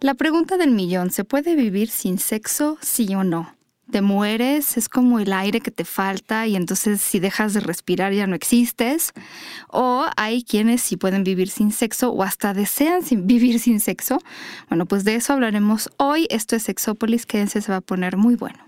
La pregunta del millón, ¿se puede vivir sin sexo, sí o no? Te mueres, es como el aire que te falta y entonces si dejas de respirar ya no existes. O hay quienes sí pueden vivir sin sexo o hasta desean vivir sin sexo. Bueno, pues de eso hablaremos hoy. Esto es Sexópolis, quédense, se va a poner muy bueno.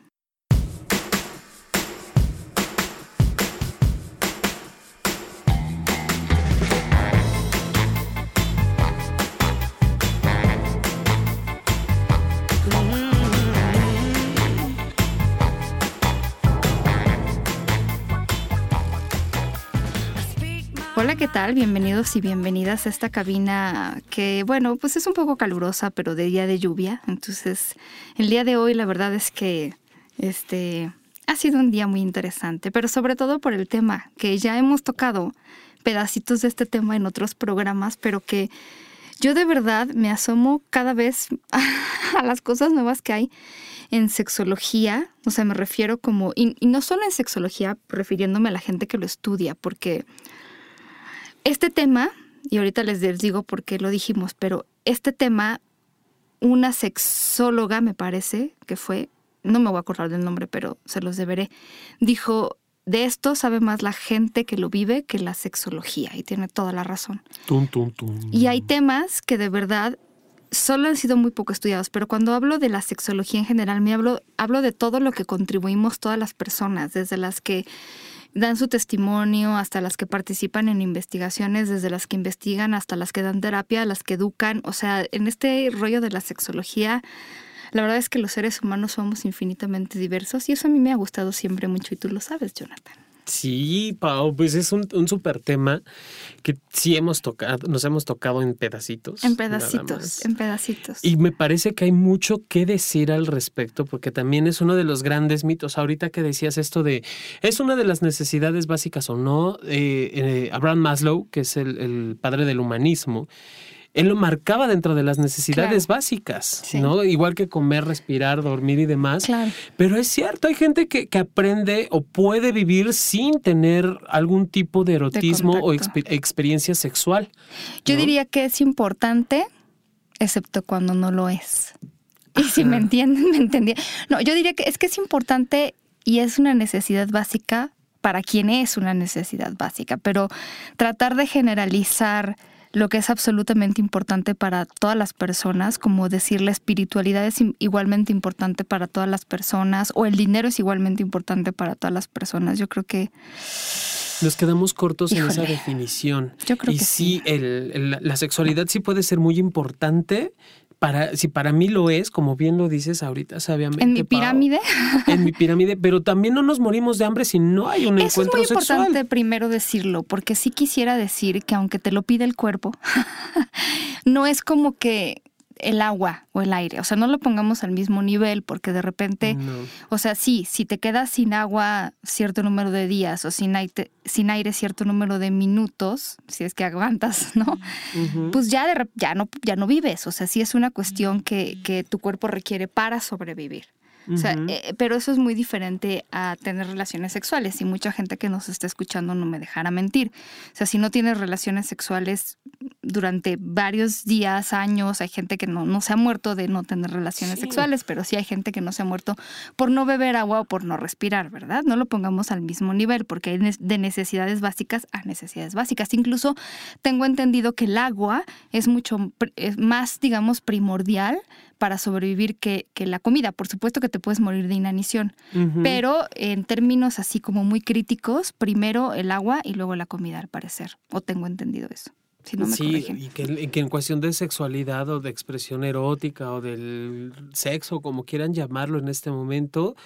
Bienvenidos y bienvenidas a esta cabina que, bueno, pues es un poco calurosa, pero de día de lluvia. Entonces, el día de hoy la verdad es que este ha sido un día muy interesante, pero sobre todo por el tema que ya hemos tocado pedacitos de este tema en otros programas, pero que yo de verdad me asomo cada vez a las cosas nuevas que hay en sexología, o sea, me refiero como, y no solo en sexología, refiriéndome a la gente que lo estudia, porque este tema, y ahorita les digo por qué lo dijimos, pero este tema, una sexóloga, me parece que fue, no me voy a acordar del nombre, pero se los deberé, dijo, de esto sabe más la gente que lo vive que la sexología, y tiene toda la razón. Y hay temas que de verdad solo han sido muy poco estudiados, pero cuando hablo de la sexología en general, me hablo, hablo de todo lo que contribuimos todas las personas, desde las que dan su testimonio, hasta las que participan en investigaciones, desde las que investigan hasta las que dan terapia, las que educan. O sea, en este rollo de la sexología, la verdad es que los seres humanos somos infinitamente diversos y eso a mí me ha gustado siempre mucho y tú lo sabes, Jonathan. Sí, Pau, pues es un, un súper tema que sí hemos tocado, nos hemos tocado en pedacitos. En pedacitos, en pedacitos. Y me parece que hay mucho que decir al respecto, porque también es uno de los grandes mitos. Ahorita que decías esto de, ¿es una de las necesidades básicas o no? Eh, eh, Abraham Maslow, que es el, el padre del humanismo, él lo marcaba dentro de las necesidades básicas, ¿no? Igual que comer, respirar, dormir y demás. Pero es cierto, hay gente que, aprende o puede vivir sin tener algún tipo de erotismo o experiencia sexual. Yo diría que es importante, excepto cuando no lo es. Y si me entienden, me entendía. No, yo diría que es que es importante y es una necesidad básica para quien es una necesidad básica, pero tratar de generalizar lo que es absolutamente importante para todas las personas, como decir la espiritualidad es igualmente importante para todas las personas o el dinero es igualmente importante para todas las personas. Yo creo que... Nos quedamos cortos en esa definición. Yo creo y que sí, la sexualidad sí puede ser muy importante, para, si para mí lo es, como bien lo dices ahorita sabiamente. En mi pirámide. en mi pirámide, pero también no nos morimos de hambre si no hay un Eso encuentro es muy importante primero decirlo, porque sí quisiera decir que aunque te lo pide el cuerpo, no es como que el agua o el aire. O sea, no lo pongamos al mismo nivel porque de repente, o sea, sí, si te quedas sin agua cierto número de días o sin aire, sin aire cierto número de minutos, si es que aguantas, ¿no? Pues ya, de, ya, no, ya no vives. O sea, sí es una cuestión que, que tu cuerpo requiere para sobrevivir. O sea, eh, pero eso es muy diferente a tener relaciones sexuales y mucha gente que nos está escuchando no me dejará mentir. O sea, si no tienes relaciones sexuales durante varios días, años, hay gente que no, no se ha muerto de no tener relaciones sexuales, pero sí hay gente que no se ha muerto por no beber agua o por no respirar, ¿verdad? No lo pongamos al mismo nivel porque hay de necesidades básicas a necesidades básicas. Incluso tengo entendido que el agua es mucho es más, digamos, primordial para sobrevivir que, que, la comida. Por supuesto que te puedes morir de inanición, pero en términos así como muy críticos, primero el agua y luego la comida, al parecer. O tengo entendido eso. Si no me sí, y que, que, en cuestión de sexualidad o de expresión erótica o del sexo, como quieran llamarlo en este momento,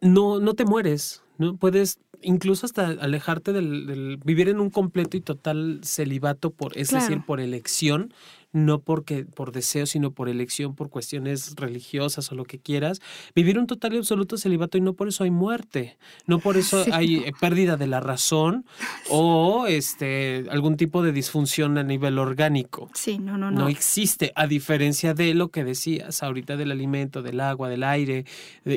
no, no te mueres, ¿no? Puedes incluso hasta alejarte del, vivir en un completo y total celibato, por, es decir, por elección, no porque por deseo, sino por elección, por cuestiones religiosas o lo que quieras, vivir un total y absoluto celibato y no por eso hay muerte, no por eso hay eh, pérdida de la razón o este algún tipo de disfunción a nivel orgánico. Sí, no, no, no. No existe, a diferencia de lo que decías ahorita del alimento, del agua, del aire,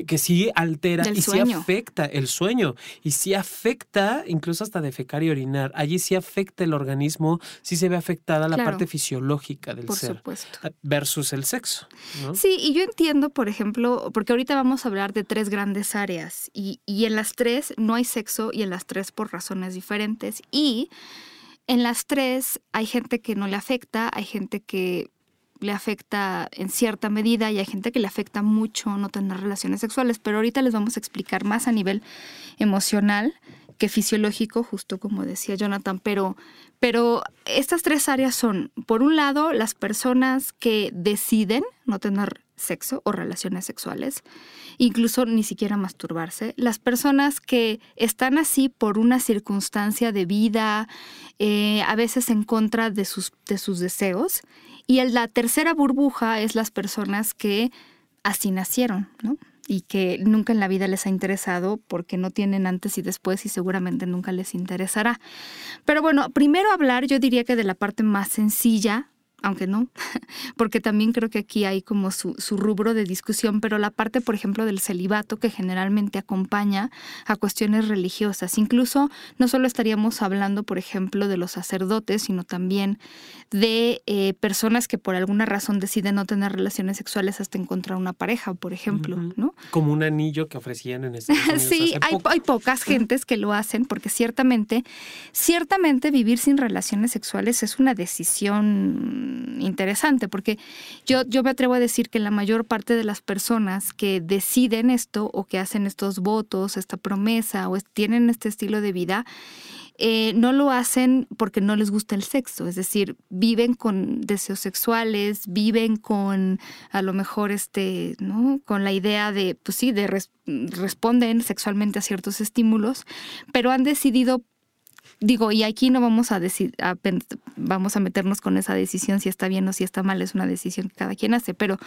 que sí altera y sí afecta el sueño y sí afecta incluso hasta defecar y orinar. Allí sí afecta el organismo, sí se ve afectada la parte fisiológica biológica del Por ser supuesto. versus el sexo. ¿no? Sí, y yo entiendo, por ejemplo, porque ahorita vamos a hablar de tres grandes áreas y, y en las tres no hay sexo y en las tres por razones diferentes. Y en las tres hay gente que no le afecta, hay gente que le afecta en cierta medida y hay gente que le afecta mucho no tener relaciones sexuales, pero ahorita les vamos a explicar más a nivel emocional que fisiológico, justo como decía Jonathan, pero, pero estas tres áreas son, por un lado, las personas que deciden no tener sexo o relaciones sexuales, incluso ni siquiera masturbarse, las personas que están así por una circunstancia de vida, eh, a veces en contra de sus, de sus deseos, y la tercera burbuja es las personas que así nacieron, ¿no? Y que nunca en la vida les ha interesado porque no tienen antes y después y seguramente nunca les interesará. Pero bueno, primero hablar yo diría que de la parte más sencilla aunque no, porque también creo que aquí hay como su, su, rubro de discusión, pero la parte, por ejemplo, del celibato que generalmente acompaña a cuestiones religiosas. Incluso no solo estaríamos hablando, por ejemplo, de los sacerdotes, sino también de eh, personas que por alguna razón deciden no tener relaciones sexuales hasta encontrar una pareja, por ejemplo, uh -huh. ¿no? Como un anillo que ofrecían en este Sí, hay, hay, pocas gentes que lo hacen porque ciertamente, ciertamente vivir sin relaciones sexuales es una decisión interesante, porque yo, yo me atrevo a decir que la mayor parte de las personas que deciden esto o que hacen estos votos, esta promesa o tienen este estilo de vida, eh, no lo hacen porque no les gusta el sexo, es decir, viven con deseos sexuales, viven con a lo mejor este, ¿no? Con la idea de, pues sí, de res responden sexualmente a ciertos estímulos, pero han decidido digo, y aquí no vamos a, decir, a, vamos a meternos con esa decisión si está bien o si está mal, es una decisión que cada quien hace, pero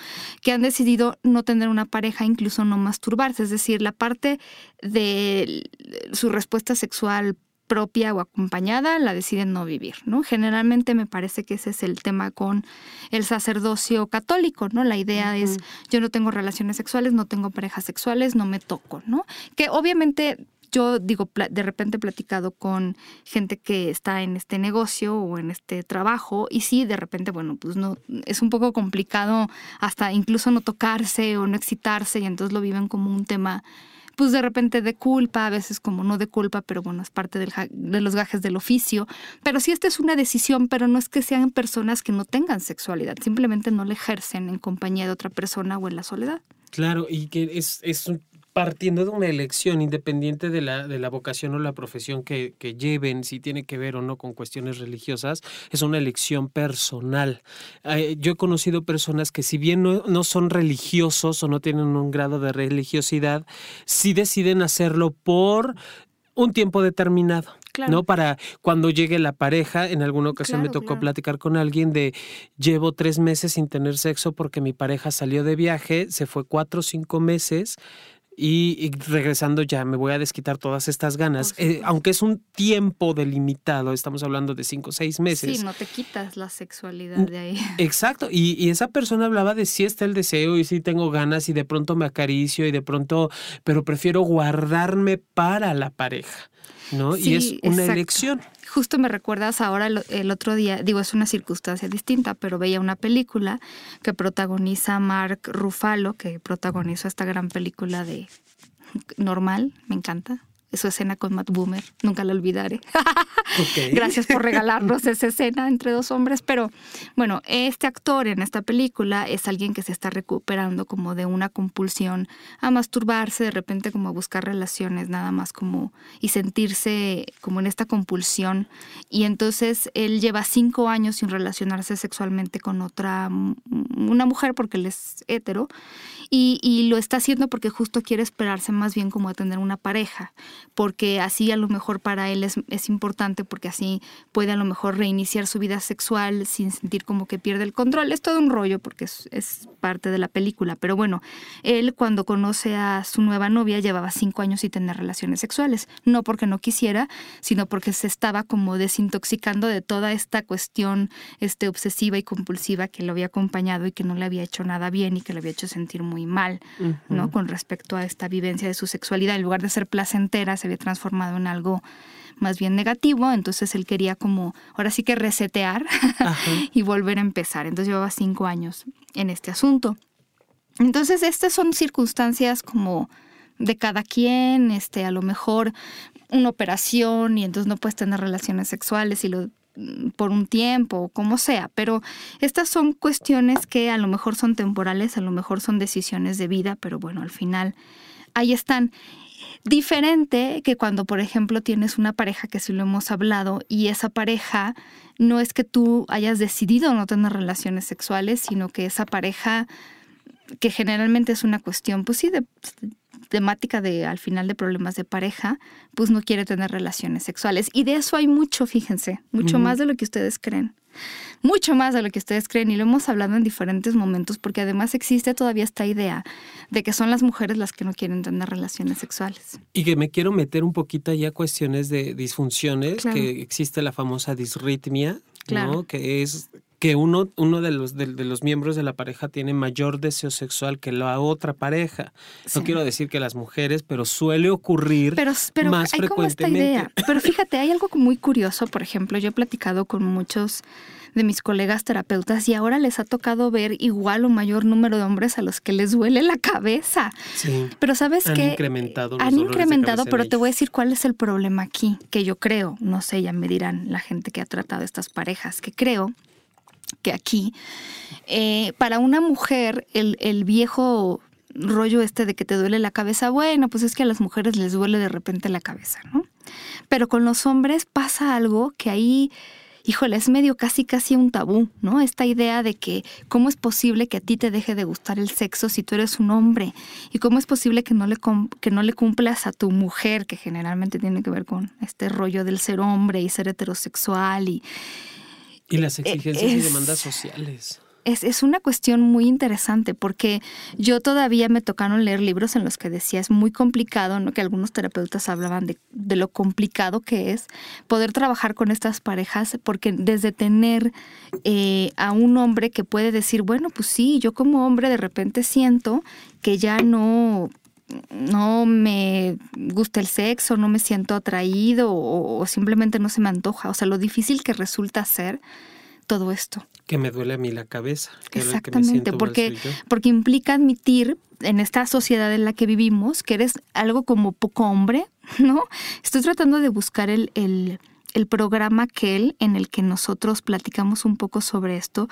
que han decidido no tener una pareja, incluso no masturbarse, es decir, la parte de su respuesta sexual propia o acompañada la deciden no vivir, ¿no? Generalmente me parece que ese es el tema con el sacerdocio católico, ¿no? La idea uh -huh. es yo no tengo relaciones sexuales, no tengo parejas sexuales, no me toco, ¿no? Que obviamente yo digo, de repente he platicado con gente que está en este negocio o en este trabajo y sí, de repente, bueno, pues no, es un poco complicado hasta incluso no tocarse o no excitarse y entonces lo viven como un tema pues de repente de culpa, a veces como no de culpa, pero bueno, es parte del, de los gajes del oficio. Pero sí, esta es una decisión, pero no es que sean personas que no tengan sexualidad, simplemente no la ejercen en compañía de otra persona o en la soledad. Claro, y que es, es un partiendo de una elección independiente de la, de la vocación o la profesión que, que, lleven, si tiene que ver o no con cuestiones religiosas, es una elección personal. Eh, yo he conocido personas que si bien no, no, son religiosos o no tienen un grado de religiosidad, sí deciden hacerlo por un tiempo determinado. Claro. ¿no? Para cuando llegue la pareja, en alguna ocasión claro, me tocó claro. platicar con alguien de llevo tres meses sin tener sexo porque mi pareja salió de viaje, se fue cuatro o cinco meses, y, y, regresando ya me voy a desquitar todas estas ganas. Eh, aunque es un tiempo delimitado, estamos hablando de cinco o seis meses. Sí, no te quitas la sexualidad de ahí. Exacto, y, y, esa persona hablaba de si está el deseo y si tengo ganas y de pronto me acaricio y de pronto, pero prefiero guardarme para la pareja. ¿no? Sí, y es una exacto. elección. Justo me recuerdas ahora el, el, otro día, digo, es una circunstancia distinta, pero veía una película que protagoniza Mark Ruffalo, que protagonizó esta gran película de Normal, me encanta, su escena con Matt Boomer, nunca la olvidaré. Okay. Gracias por regalarnos esa escena entre dos hombres, pero bueno, este actor en esta película es alguien que se está recuperando como de una compulsión a masturbarse, de repente como a buscar relaciones, nada más como y sentirse como en esta compulsión. Y entonces él lleva cinco años sin relacionarse sexualmente con otra, una mujer porque él es hetero, y, y lo está haciendo porque justo quiere esperarse más bien como a tener una pareja porque así a lo mejor para él es, es, importante, porque así puede a lo mejor reiniciar su vida sexual sin sentir como que pierde el control. Es todo un rollo porque es, es parte de la película, pero bueno, él cuando conoce a su nueva novia llevaba cinco años sin tener relaciones sexuales, no porque no quisiera, sino porque se estaba como desintoxicando de toda esta cuestión este, obsesiva y compulsiva que lo había acompañado y que no le había hecho nada bien y que le había hecho sentir muy mal, uh -huh. ¿no? Con respecto a esta vivencia de su sexualidad, en lugar de ser placentera, se había transformado en algo más bien negativo, entonces él quería como, ahora sí que resetear y volver a empezar. Entonces llevaba cinco años en este asunto. Entonces, estas son circunstancias como de cada quien, este, a lo mejor una operación y entonces no puedes tener relaciones sexuales y lo por un tiempo o como sea, pero estas son cuestiones que a lo mejor son temporales, a lo mejor son decisiones de vida, pero bueno, al final ahí están. Diferente que cuando, por ejemplo, tienes una pareja, que sí lo hemos hablado, y esa pareja no es que tú hayas decidido no tener relaciones sexuales, sino que esa pareja, que generalmente es una cuestión, pues sí, de temática de al final de problemas de pareja, pues no quiere tener relaciones sexuales. Y de eso hay mucho, fíjense, mucho más de lo que ustedes creen. Mucho más de lo que ustedes creen y lo hemos hablado en diferentes momentos porque además existe todavía esta idea de que son las mujeres las que no quieren tener relaciones sexuales. Y que me quiero meter un poquito ya a cuestiones de disfunciones, que existe la famosa disritmia, ¿no? que es que uno, uno de, los, de, los miembros de la pareja tiene mayor deseo sexual que la otra pareja. No quiero decir que las mujeres, pero suele ocurrir pero, pero más hay frecuentemente. Como esta idea. Pero fíjate, hay algo muy curioso, por ejemplo, yo he platicado con muchos de mis colegas terapeutas y ahora les ha tocado ver igual o mayor número de hombres a los que les duele la cabeza. Sí. Pero sabes han que incrementado han incrementado, pero te voy a decir cuál es el problema aquí, que yo creo, no sé, ya me dirán la gente que ha tratado estas parejas, que creo que aquí, eh, para una mujer, el, el viejo rollo este de que te duele la cabeza, bueno, pues es que a las mujeres les duele de repente la cabeza, ¿no? Pero con los hombres pasa algo que ahí, híjole, es medio casi casi un tabú, ¿no? Esta idea de que cómo es posible que a ti te deje de gustar el sexo si tú eres un hombre y cómo es posible que no le, que no le cumplas a tu mujer, que generalmente tiene que ver con este rollo del ser hombre y ser heterosexual y y las e, exigencias y demandas sociales. Es, es, una cuestión muy interesante porque yo todavía me tocaron leer libros en los que decía es muy complicado, ¿no? que algunos terapeutas hablaban de, de, lo complicado que es poder trabajar con estas parejas, porque desde tener eh, a un hombre que puede decir, bueno, pues sí, yo como hombre de repente siento que ya no no me gusta el sexo, no me siento atraído o, simplemente no se me antoja. O sea, lo difícil que resulta ser todo esto. Que me duele a mí la cabeza. Exactamente, porque, porque implica admitir en esta sociedad en la que vivimos que eres algo como poco hombre, ¿no? Estoy tratando de buscar el, el el programa aquel en el que nosotros platicamos un poco sobre esto,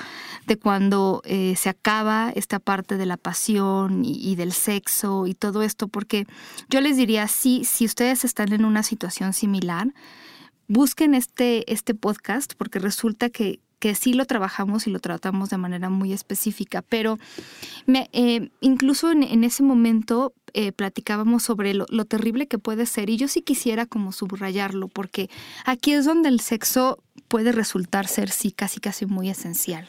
de cuando eh, se acaba esta parte de la pasión y, del sexo y todo esto, porque yo les diría, sí, si ustedes están en una situación similar, busquen este, este podcast, porque resulta que, que sí lo trabajamos y lo tratamos de manera muy específica, pero me, eh, incluso en, en, ese momento eh, platicábamos sobre lo, terrible que puede ser y yo sí quisiera como subrayarlo porque aquí es donde el sexo puede resultar ser sí casi casi muy esencial.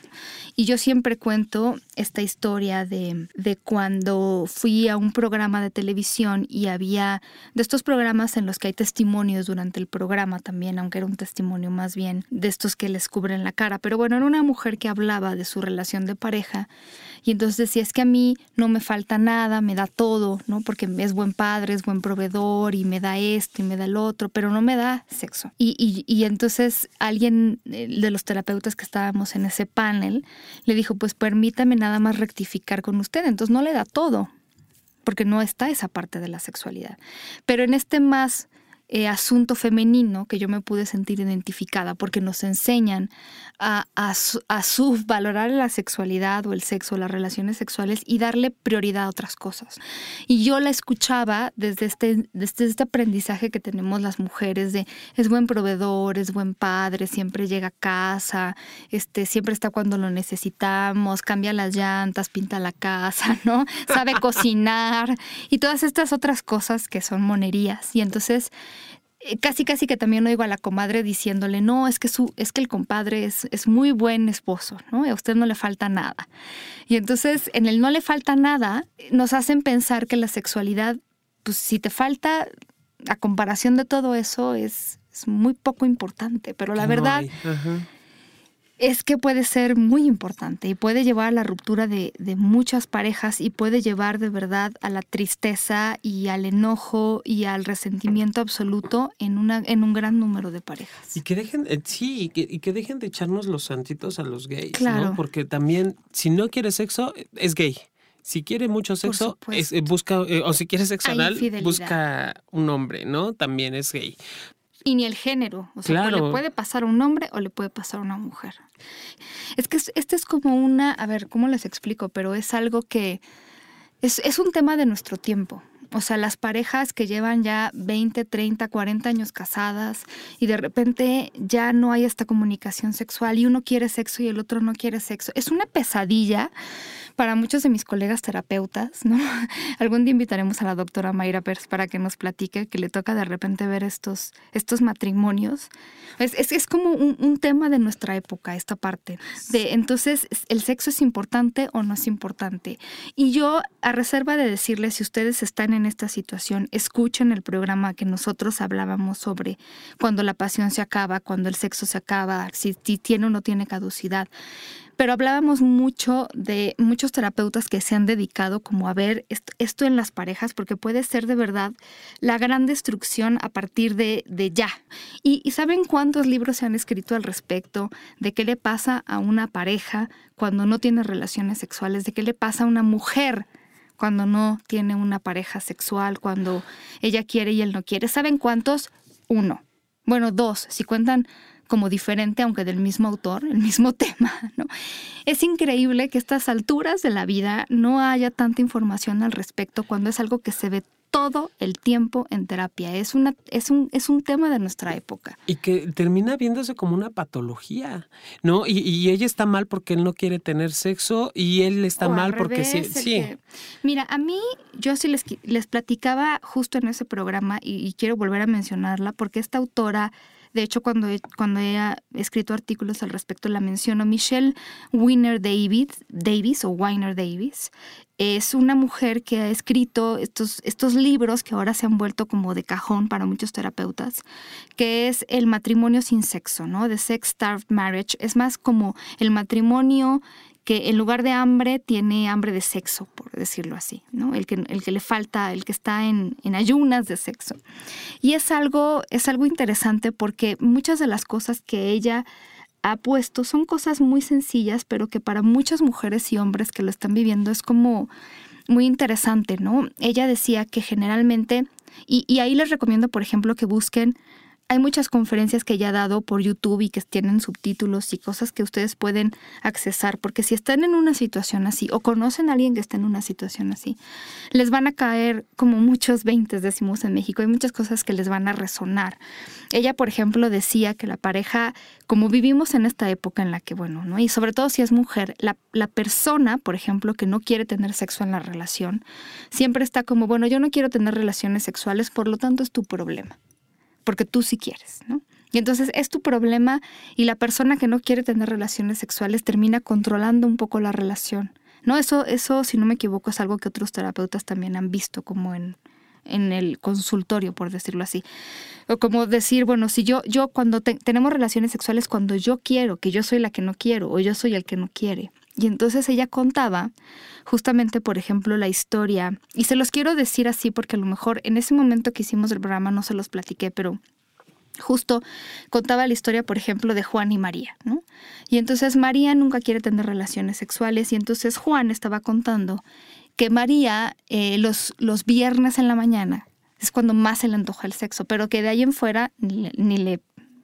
Y yo siempre cuento esta historia de, de cuando fui a un programa de televisión y había de estos programas en los que hay testimonios durante el programa también, aunque era un testimonio más bien de estos que les cubren la cara. Pero bueno, era una mujer que hablaba de su relación de pareja y entonces decía, es que a mí no me falta nada, me da todo, ¿no? Porque es buen padre, es buen proveedor y me da esto y me da el otro, pero no me da sexo. Y, y, y entonces alguien de los terapeutas que estábamos en ese panel le dijo, pues permítame nada más rectificar con usted. Entonces no le da todo, porque no está esa parte de la sexualidad. Pero en este más eh, asunto femenino que yo me pude sentir identificada porque nos enseñan a, a, a, subvalorar la sexualidad o el sexo, las relaciones sexuales y darle prioridad a otras cosas. Y yo la escuchaba desde este, desde este aprendizaje que tenemos las mujeres de es buen proveedor, es buen padre, siempre llega a casa, este, siempre está cuando lo necesitamos, cambia las llantas, pinta la casa, ¿no? Sabe cocinar y todas estas otras cosas que son monerías. Y entonces casi casi que también oigo a la comadre diciéndole, no, es que su, es que el compadre es, es muy buen esposo, ¿no? a usted no le falta nada. Y entonces, en el no le falta nada, nos hacen pensar que la sexualidad, pues si te falta, a comparación de todo eso, es, es muy poco importante. Pero la verdad es que puede ser muy importante y puede llevar a la ruptura de, muchas parejas y puede llevar de verdad a la tristeza y al enojo y al resentimiento absoluto en, una, en un gran número de parejas. Y que dejen, eh, sí, y que, dejen de echarnos los santitos a los gays, claro. Porque también, si no quiere sexo, es gay. Si quiere mucho sexo, eh, busca, eh, o si quiere sexo anal, busca un hombre, ¿no? También es gay. Y ni el género. O sea, le puede pasar a un hombre o le puede pasar a una mujer. Es que este es como una, a ver, ¿cómo les explico? Pero es algo que es, es un tema de nuestro tiempo. O sea, las parejas que llevan ya 20, 30, 40 años casadas y de repente ya no hay esta comunicación sexual y uno quiere sexo y el otro no quiere sexo. Es una pesadilla para muchos de mis colegas terapeutas, ¿no? Algún día invitaremos a la doctora Mayra Pers para que nos platique que le toca de repente ver estos, estos matrimonios. Es, es, como un, un, tema de nuestra época, esta parte. De entonces, ¿el sexo es importante o no es importante? Y yo, a reserva de decirles, si ustedes están en esta situación, escuchen el programa que nosotros hablábamos sobre cuando la pasión se acaba, cuando el sexo se acaba, si, tiene o no tiene caducidad pero hablábamos mucho de muchos terapeutas que se han dedicado como a ver esto, en las parejas, porque puede ser de verdad la gran destrucción a partir de, ya. Y, ¿saben cuántos libros se han escrito al respecto de qué le pasa a una pareja cuando no tiene relaciones sexuales, de qué le pasa a una mujer? Cuando no tiene una pareja sexual, cuando ella quiere y él no quiere. ¿Saben cuántos? Uno. Bueno, dos, si cuentan como diferente, aunque del mismo autor, el mismo tema. ¿no? Es increíble que a estas alturas de la vida no haya tanta información al respecto cuando es algo que se ve todo el tiempo en terapia. Es, una, es, un, es un tema de nuestra época. Y que termina viéndose como una patología, ¿no? Y, ella está mal porque él no quiere tener sexo y él está mal porque sí. sí. mira, a mí, yo sí les, les platicaba justo en ese programa y quiero volver a mencionarla porque esta autora de hecho, cuando, cuando he escrito artículos al respecto, la menciono. Michelle Wiener Davis, Davis o Weiner Davis es una mujer que ha escrito estos, estos libros que ahora se han vuelto como de cajón para muchos terapeutas, que es el matrimonio sin sexo, ¿no? The Sex Starved Marriage. Es más como el matrimonio que en lugar de hambre tiene hambre de sexo, por decirlo así, ¿no? El que, el que le falta, el que está en, en, ayunas de sexo. Y es algo, es algo interesante porque muchas de las cosas que ella ha puesto son cosas muy sencillas, pero que para muchas mujeres y hombres que lo están viviendo es como muy interesante, ¿no? Ella decía que generalmente, y, y ahí les recomiendo, por ejemplo, que busquen hay muchas conferencias que ya ha dado por YouTube y que tienen subtítulos y cosas que ustedes pueden accesar, porque si están en una situación así o conocen a alguien que está en una situación así, les van a caer como muchos veintes, decimos en México, hay muchas cosas que les van a resonar. Ella, por ejemplo, decía que la pareja, como vivimos en esta época en la que, bueno, ¿no? Y sobre todo si es mujer, la, la persona, por ejemplo, que no quiere tener sexo en la relación, siempre está como, bueno, yo no quiero tener relaciones sexuales, por lo tanto es tu problema porque tú sí quieres, ¿no? Y entonces es tu problema y la persona que no quiere tener relaciones sexuales termina controlando un poco la relación. No, eso, eso, si no me equivoco, es algo que otros terapeutas también han visto como en, en el consultorio, por decirlo así. O como decir, bueno, si yo, yo cuando tenemos relaciones sexuales, cuando yo quiero, que yo soy la que no quiero, o yo soy el que no quiere. Y entonces ella contaba justamente, por ejemplo, la historia, y se los quiero decir así porque a lo mejor en ese momento que hicimos el programa no se los platiqué, pero justo contaba la historia, por ejemplo, de Juan y María, ¿no? Y entonces María nunca quiere tener relaciones sexuales y entonces Juan estaba contando que María eh, los, los viernes en la mañana es cuando más se le antoja el sexo, pero que de ahí en fuera ni le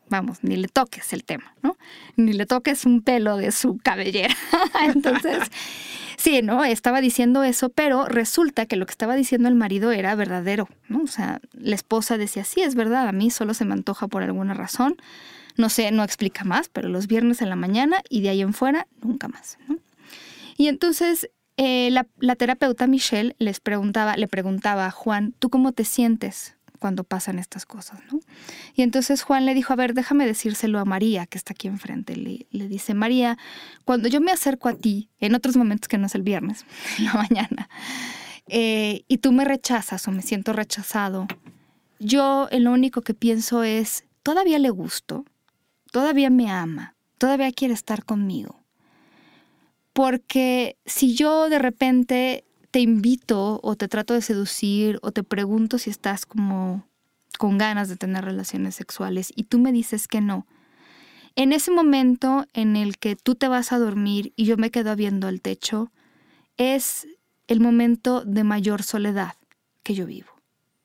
vamos, ni le toques el tema, ¿no? Ni le toques un pelo de su cabellera. Entonces, sí, ¿no? Estaba diciendo eso, pero resulta que lo que estaba diciendo el marido era verdadero, ¿no? O sea, la esposa decía, sí, es verdad, a mí solo se me antoja por alguna razón. No sé, no explica más, pero los viernes en la mañana y de ahí en fuera, nunca más, ¿no? Y entonces eh, la, la terapeuta Michelle les preguntaba, le preguntaba a Juan, ¿tú cómo te sientes cuando pasan estas cosas, ¿no? Y entonces Juan le dijo, a ver, déjame decírselo a María, que está aquí enfrente. Le, le dice, María, cuando yo me acerco a ti, en otros momentos que no es el viernes, en la mañana, eh, y tú me rechazas o me siento rechazado, yo lo único que pienso es, todavía le gusto, todavía me ama, todavía quiere estar conmigo. Porque si yo de repente te invito o te trato de seducir o te pregunto si estás como con ganas de tener relaciones sexuales y tú me dices que no, en ese momento en el que tú te vas a dormir y yo me quedo viendo el techo, es el momento de mayor soledad que yo vivo,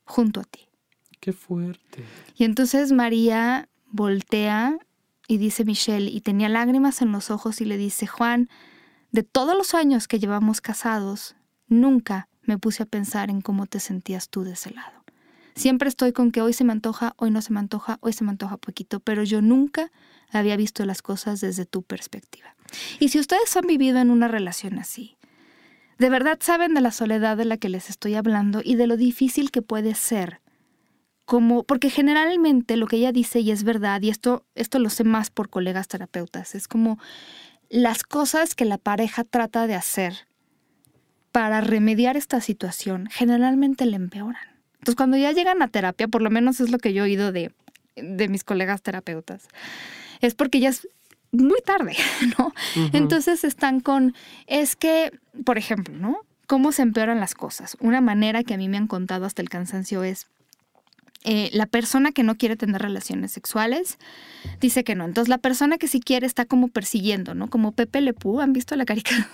junto a ti. Qué fuerte. Y entonces María voltea y dice Michelle, y tenía lágrimas en los ojos y le dice, Juan, de todos los años que llevamos casados, nunca me puse a pensar en cómo te sentías tú de ese lado. Siempre estoy con que hoy se me antoja, hoy no se me antoja, hoy se me antoja poquito, pero yo nunca había visto las cosas desde tu perspectiva. Y si ustedes han vivido en una relación así, de verdad saben de la soledad de la que les estoy hablando y de lo difícil que puede ser. Como, porque generalmente lo que ella dice y es verdad, y esto, esto lo sé más por colegas terapeutas, es como las cosas que la pareja trata de hacer para remediar esta situación generalmente le empeoran. Entonces, cuando ya llegan a terapia, por lo menos es lo que yo he oído de, de mis colegas terapeutas, es porque ya es muy tarde, ¿no? Entonces están con, es que, por ejemplo, ¿no? ¿Cómo se empeoran las cosas? Una manera que a mí me han contado hasta el cansancio es, eh, la persona que no quiere tener relaciones sexuales dice que no. Entonces la persona que sí quiere está como persiguiendo, ¿no? Como Pepe Lepú. ¿Han visto la caricatura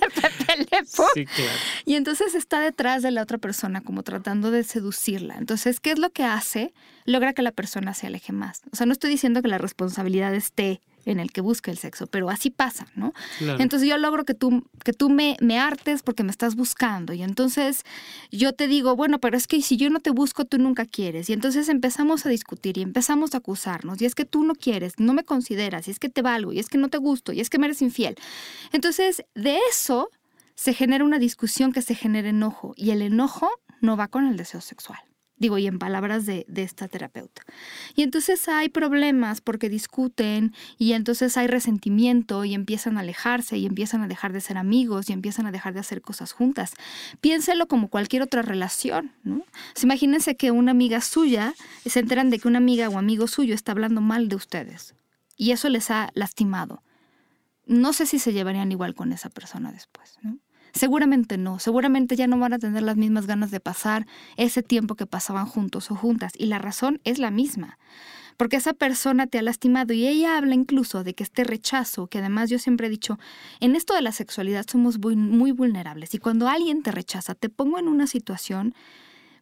de Pepe Lepú? Sí, claro. Y entonces está detrás de la otra persona como tratando de seducirla. Entonces, ¿qué es lo que hace? Logra que la persona se aleje más. O sea, no estoy diciendo que la responsabilidad esté en el que busca el sexo, pero así pasa, ¿no? Entonces yo logro que tú, que tú me, me hartes porque me estás buscando y entonces yo te digo, bueno, pero es que si yo no te busco, tú nunca quieres. Y entonces empezamos a discutir y empezamos a acusarnos y es que tú no quieres, no me consideras, y es que te valgo, y es que no te gusto, y es que me eres infiel. Entonces de eso se genera una discusión que se genera enojo y el enojo no va con el deseo sexual digo, y en palabras de, esta terapeuta. Y entonces hay problemas porque discuten y entonces hay resentimiento y empiezan a alejarse y empiezan a dejar de ser amigos y empiezan a dejar de hacer cosas juntas. Piénselo como cualquier otra relación, ¿no? imagínense que una amiga suya, se enteran de que una amiga o amigo suyo está hablando mal de ustedes y eso les ha lastimado. No sé si se llevarían igual con esa persona después, ¿no? Seguramente no, seguramente ya no van a tener las mismas ganas de pasar ese tiempo que pasaban juntos o juntas. Y la razón es la misma, porque esa persona te ha lastimado y ella habla incluso de que este rechazo, que además yo siempre he dicho, en esto de la sexualidad somos muy, muy vulnerables y cuando alguien te rechaza, te pongo en una situación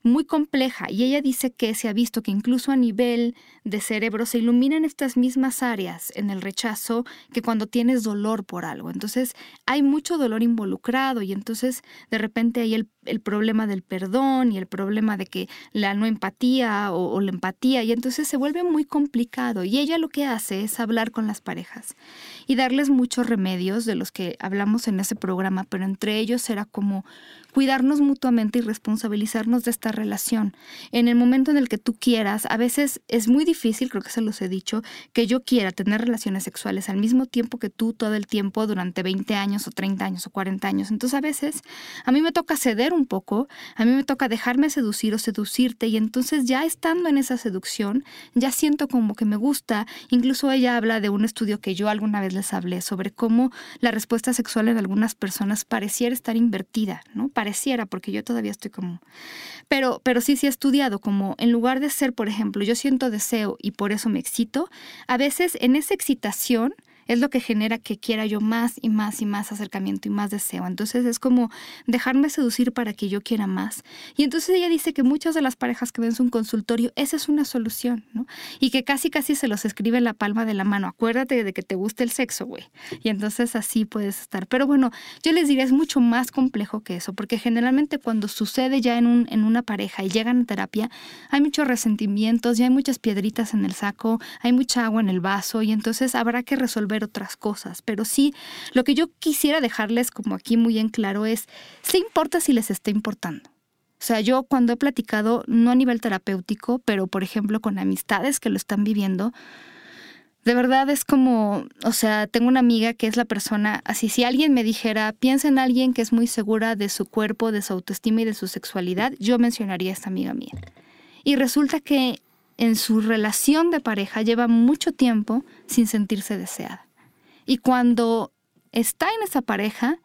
muy compleja y ella dice que se ha visto que incluso a nivel de cerebro se iluminan estas mismas áreas en el rechazo que cuando tienes dolor por algo. Entonces hay mucho dolor involucrado y entonces de repente hay el, problema del perdón y el problema de que la no empatía o, o la empatía y entonces se vuelve muy complicado y ella lo que hace es hablar con las parejas y darles muchos remedios de los que hablamos en ese programa, pero entre ellos era como cuidarnos mutuamente y responsabilizarnos de esta relación. En el momento en el que tú quieras, a veces es muy difícil, creo que se los he dicho, que yo quiera tener relaciones sexuales al mismo tiempo que tú todo el tiempo durante 20 años o 30 años o 40 años. Entonces a veces a mí me toca ceder un poco, a mí me toca dejarme seducir o seducirte y entonces ya estando en esa seducción, ya siento como que me gusta. Incluso ella habla de un estudio que yo alguna vez les hablé sobre cómo la respuesta sexual en algunas personas pareciera estar invertida, ¿no? Pareciera, porque yo todavía estoy como... Pero, pero sí, sí he estudiado como en lugar de ser, por ejemplo, yo siento deseo y por eso me excito, a veces en esa excitación es lo que genera que quiera yo más y más y más acercamiento y más deseo. Entonces es como dejarme seducir para que yo quiera más. Y entonces ella dice que muchas de las parejas que ven su consultorio, esa es una solución, ¿no? Y que casi casi se los escribe en la palma de la mano. Acuérdate de que te guste el sexo, güey. Y entonces así puedes estar. Pero bueno, yo les diría, es mucho más complejo que eso, porque generalmente cuando sucede ya en, un, en una pareja y llegan a terapia, hay muchos resentimientos, ya hay muchas piedritas en el saco, hay mucha agua en el vaso y entonces habrá que resolver otras cosas, pero sí, lo que yo quisiera dejarles como aquí muy en claro es, ¿se importa si les está importando? O sea, yo cuando he platicado, no a nivel terapéutico, pero por ejemplo con amistades que lo están viviendo, de verdad es como, o sea, tengo una amiga que es la persona, así si alguien me dijera, piensa en alguien que es muy segura de su cuerpo, de su autoestima y de su sexualidad, yo mencionaría a esta amiga mía. Y resulta que en su relación de pareja lleva mucho tiempo sin sentirse deseada Y cuando está en esa pareja,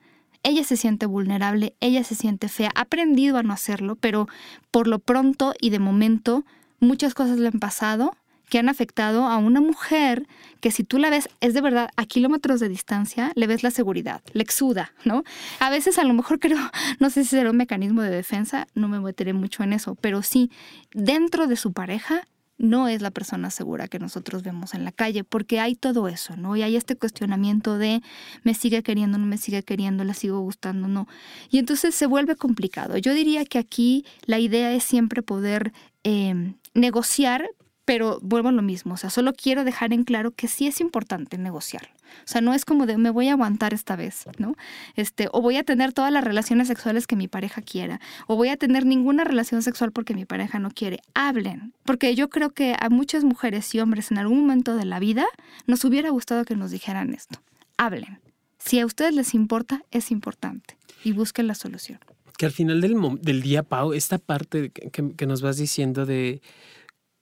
ella se siente vulnerable, ella se siente fea, ha aprendido a no hacerlo, pero por lo pronto y de momento muchas cosas le han pasado que han afectado a una mujer que si tú la ves, es de verdad a kilómetros de distancia, le ves la seguridad, le exuda, ¿no? A veces a lo mejor creo, no sé si será un mecanismo de defensa, no me meteré mucho en eso, pero sí, dentro de su pareja no es la persona segura que nosotros vemos en la calle, porque hay todo eso, ¿no? Y hay este cuestionamiento de me sigue queriendo, no me sigue queriendo, la sigo gustando, no. Y entonces se vuelve complicado. Yo diría que aquí la idea es siempre poder eh, negociar, pero vuelvo a lo mismo, o sea, solo quiero dejar en claro que sí es importante negociar. O sea, no es como de me voy a aguantar esta vez, ¿no? Este, o voy a tener todas las relaciones sexuales que mi pareja quiera, o voy a tener ninguna relación sexual porque mi pareja no quiere. Hablen, porque yo creo que a muchas mujeres y hombres en algún momento de la vida nos hubiera gustado que nos dijeran esto. Hablen. Si a ustedes les importa, es importante y busquen la solución. Que al final del, del día, Pau, esta parte que, que nos vas diciendo de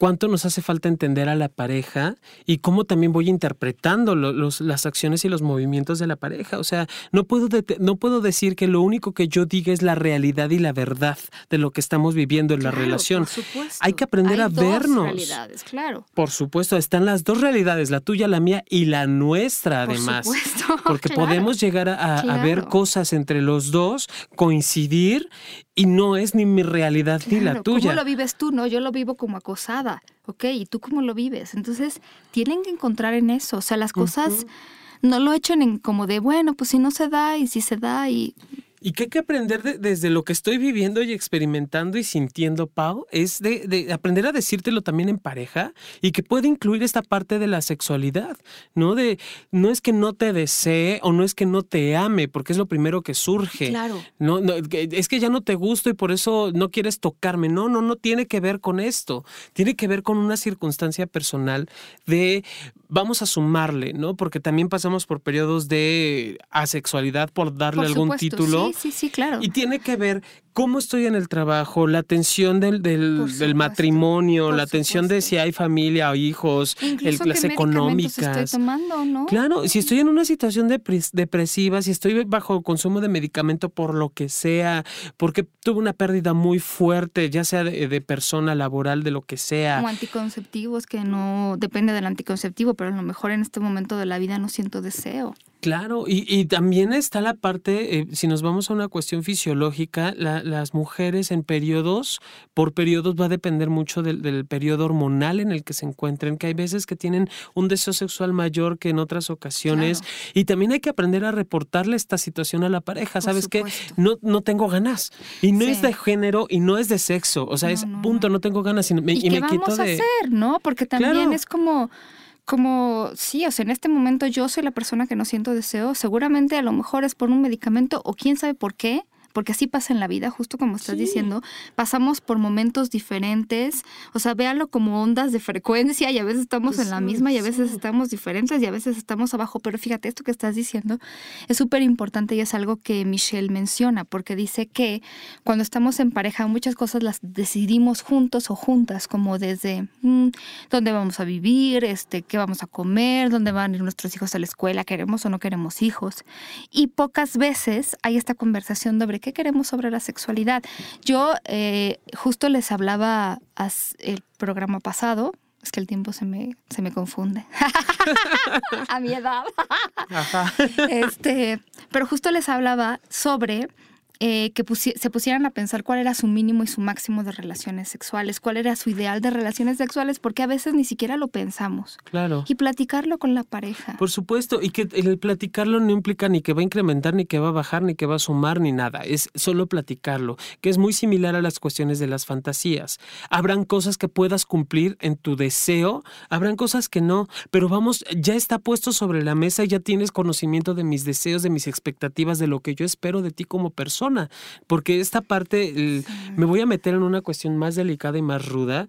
cuánto nos hace falta entender a la pareja y cómo también voy interpretando los, las acciones y los movimientos de la pareja. O sea, no puedo, no puedo decir que lo único que yo diga es la realidad y la verdad de lo que estamos viviendo en la relación. Hay que aprender a vernos. realidades, claro. Por supuesto, están las dos realidades, la tuya, la mía y la nuestra además. Por supuesto, porque podemos llegar a, a, ver cosas entre los dos, coincidir y no es ni mi realidad ni la tuya. ¿Cómo lo vives tú? No, yo lo vivo como acosada, ¿ok? ¿Y tú cómo lo vives? Entonces, tienen que encontrar en eso, o sea, las cosas no lo echen en como de, bueno, pues si no se da y si se da y y que hay que aprender desde lo que estoy viviendo y experimentando y sintiendo, Pau, es de, aprender a decírtelo también en pareja y que puede incluir esta parte de la sexualidad, ¿no? De no es que no te desee o no es que no te ame, porque es lo primero que surge. Claro. No, es que ya no te gusto y por eso no quieres tocarme. No, no, no tiene que ver con esto. Tiene que ver con una circunstancia personal de vamos a sumarle, ¿no? Porque también pasamos por periodos de asexualidad por darle algún título. Sí, sí, sí, claro. Y tiene que ver cómo estoy en el trabajo, la atención del, del, matrimonio, la atención de si hay familia o hijos, el, las económicas. Estoy tomando, ¿no? Claro, si estoy en una situación depresiva, si estoy bajo consumo de medicamento por lo que sea, porque tuve una pérdida muy fuerte, ya sea de, persona laboral, de lo que sea. O anticonceptivos, que no depende del anticonceptivo, pero a lo mejor en este momento de la vida no siento deseo. Claro, y, y también está la parte, eh, si nos vamos a una cuestión fisiológica, las mujeres en periodos, por periodos va a depender mucho del, del, periodo hormonal en el que se encuentren, que hay veces que tienen un deseo sexual mayor que en otras ocasiones, y también hay que aprender a reportarle esta situación a la pareja, ¿sabes qué? No, no tengo ganas, y no es de género y no es de sexo, o sea, es punto, no. tengo ganas, y me, ¿Y, me vamos quito de... a hacer, ¿no? Porque también es como como, sí, o sea, en este momento yo soy la persona que no siento deseo, seguramente a lo mejor es por un medicamento o quién sabe por qué, porque así pasa en la vida, justo como estás diciendo, pasamos por momentos diferentes, o sea, véalo como ondas de frecuencia y a veces estamos en la misma y a veces estamos diferentes y a veces estamos abajo, pero fíjate, esto que estás diciendo es súper importante y es algo que Michelle menciona, porque dice que cuando estamos en pareja muchas cosas las decidimos juntos o juntas, como desde mm, dónde vamos a vivir, este, qué vamos a comer, dónde van a ir nuestros hijos a la escuela, queremos o no queremos hijos. Y pocas veces hay esta conversación sobre qué queremos sobre la sexualidad. Yo eh, justo les hablaba el programa pasado, es que el tiempo se me, se me confunde. a mi edad. Este, pero justo les hablaba sobre eh, que se pusieran a pensar cuál era su mínimo y su máximo de relaciones sexuales, cuál era su ideal de relaciones sexuales, porque a veces ni siquiera lo pensamos. Claro. Y platicarlo con la pareja. Por supuesto, y que el platicarlo no implica ni que va a incrementar, ni que va a bajar, ni que va a sumar, ni nada. Es solo platicarlo, que es muy similar a las cuestiones de las fantasías. Habrán cosas que puedas cumplir en tu deseo, habrán cosas que no, pero vamos, ya está puesto sobre la mesa, ya tienes conocimiento de mis deseos, de mis expectativas, de lo que yo espero de ti como persona porque esta parte, me voy a meter en una cuestión más delicada y más ruda,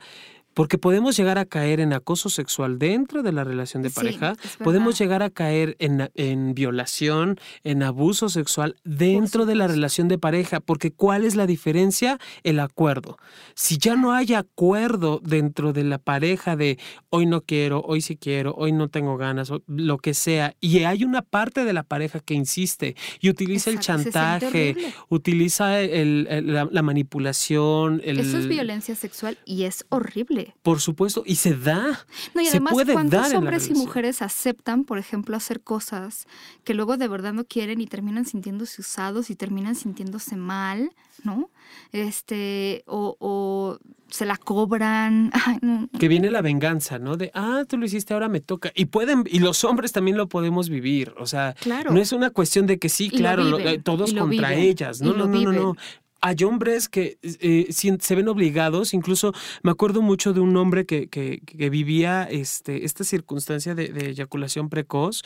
Porque podemos llegar a caer en acoso sexual dentro de la relación de pareja, podemos llegar a caer en, en, violación, en abuso sexual dentro de la relación de pareja, porque ¿cuál es la diferencia? El acuerdo. Si ya no hay acuerdo dentro de la pareja de hoy no quiero, hoy sí quiero, hoy no tengo ganas, lo que sea, y hay una parte de la pareja que insiste y utiliza el chantaje, utiliza la, manipulación. Eso es violencia sexual y es horrible. Por supuesto, y se da. No, y además, ¿cuántos hombres y mujeres aceptan, por ejemplo, hacer cosas que luego de verdad no quieren y terminan sintiéndose usados y terminan sintiéndose mal, ¿no? Este, o, se la cobran. Que viene la venganza, ¿no? De, ah, tú lo hiciste, ahora me toca. Y pueden, y los hombres también lo podemos vivir. O sea, no es una cuestión de que sí, claro, eh, todos contra ellas. No, no, no, no, no hay hombres que eh, se ven obligados, incluso me acuerdo mucho de un hombre que, que, vivía este, esta circunstancia de, eyaculación precoz,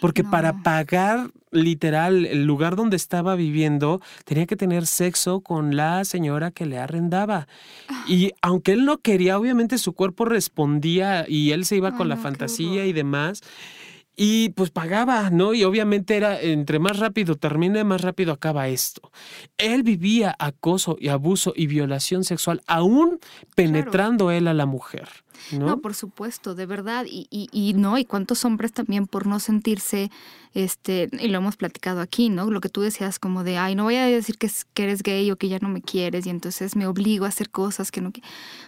porque para pagar literal el lugar donde estaba viviendo, tenía que tener sexo con la señora que le arrendaba. Ah. Y aunque él no quería, obviamente su cuerpo respondía y él se iba con la fantasía y demás. Y pues pagaba, ¿no? Y obviamente era, entre más rápido termine, más rápido acaba esto. Él vivía acoso y abuso y violación sexual, aún penetrando él a la mujer. ¿No? por supuesto, de verdad. Y, y, y, no, y cuántos hombres también por no sentirse, este, y lo hemos platicado aquí, ¿no? Lo que tú decías como de, ay, no voy a decir que, que eres gay o que ya no me quieres y entonces me obligo a hacer cosas que no... O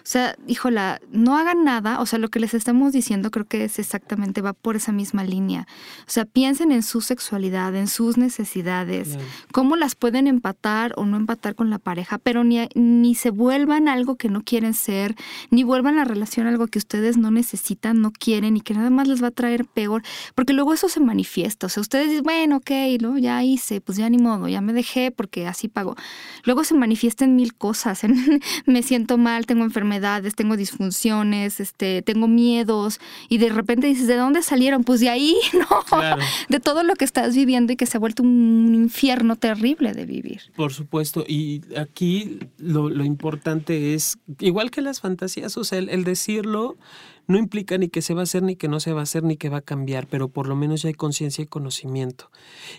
sea, híjola, no hagan nada, o sea, lo que les estamos diciendo creo que es exactamente, va por esa misma línea. O sea, piensen en su sexualidad, en sus necesidades, cómo las pueden empatar o no empatar con la pareja, pero ni, ni se vuelvan algo que no quieren ser, ni vuelvan la relación algo que ustedes no necesitan, no quieren y que nada más les va a traer peor, porque luego eso se manifiesta, o sea, ustedes dicen, bueno, ok, ¿no? ya hice, pues ya ni modo, ya me dejé porque así pago. Luego se manifiesta en mil cosas, me siento mal, tengo enfermedades, tengo disfunciones, este, tengo miedos y de repente dices, ¿de dónde salieron? Pues de ahí, ¿no? De todo lo que estás viviendo y que se ha vuelto un infierno terrible de vivir. Por supuesto, y aquí lo, lo importante es, igual que las fantasías, o sea, el decirlo, no implica ni que se va a hacer, ni que no se va a hacer, ni que va a cambiar, pero por lo menos ya hay conciencia y conocimiento.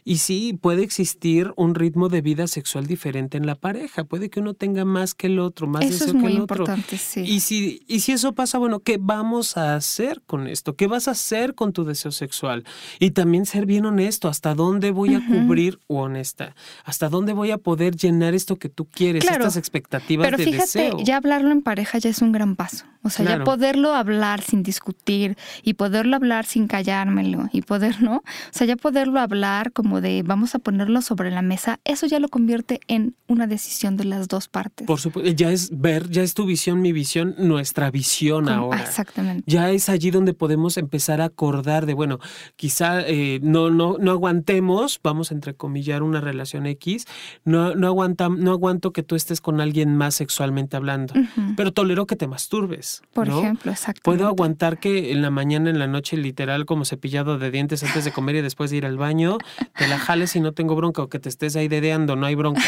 Y sí, puede existir un ritmo de vida sexual diferente en la pareja. Puede que uno tenga más que el otro, más eso deseo que el otro. Sí. Y si, y si eso pasa, bueno, ¿qué vamos a hacer con esto? ¿Qué vas a hacer con tu deseo sexual? Y también ser bien honesto, ¿hasta dónde voy a cubrir o honesta? ¿Hasta dónde voy a poder llenar esto que tú quieres, estas expectativas pero fíjate, Ya hablarlo en pareja ya es un gran paso. O sea, ya poderlo hablar sin discutir y poderlo hablar sin callármelo y poder, ¿no? O sea, ya poderlo hablar como de vamos a ponerlo sobre la mesa, eso ya lo convierte en una decisión de las dos partes. Por supuesto, ya es ver, ya es tu visión, mi visión, nuestra visión ahora. Exactamente. Ya es allí donde podemos empezar a acordar de, bueno, quizá eh, no, no, no aguantemos, vamos a entrecomillar una relación X, no, no, aguanta, no aguanto que tú estés con alguien más sexualmente hablando, pero tolero que te masturbes. Por ejemplo, exacto. Puedo aguantar que en la mañana, en la noche, literal, como cepillado de dientes antes de comer y después de ir al baño, te la jales y no tengo bronca, o que te estés ahí dedeando, no hay bronca.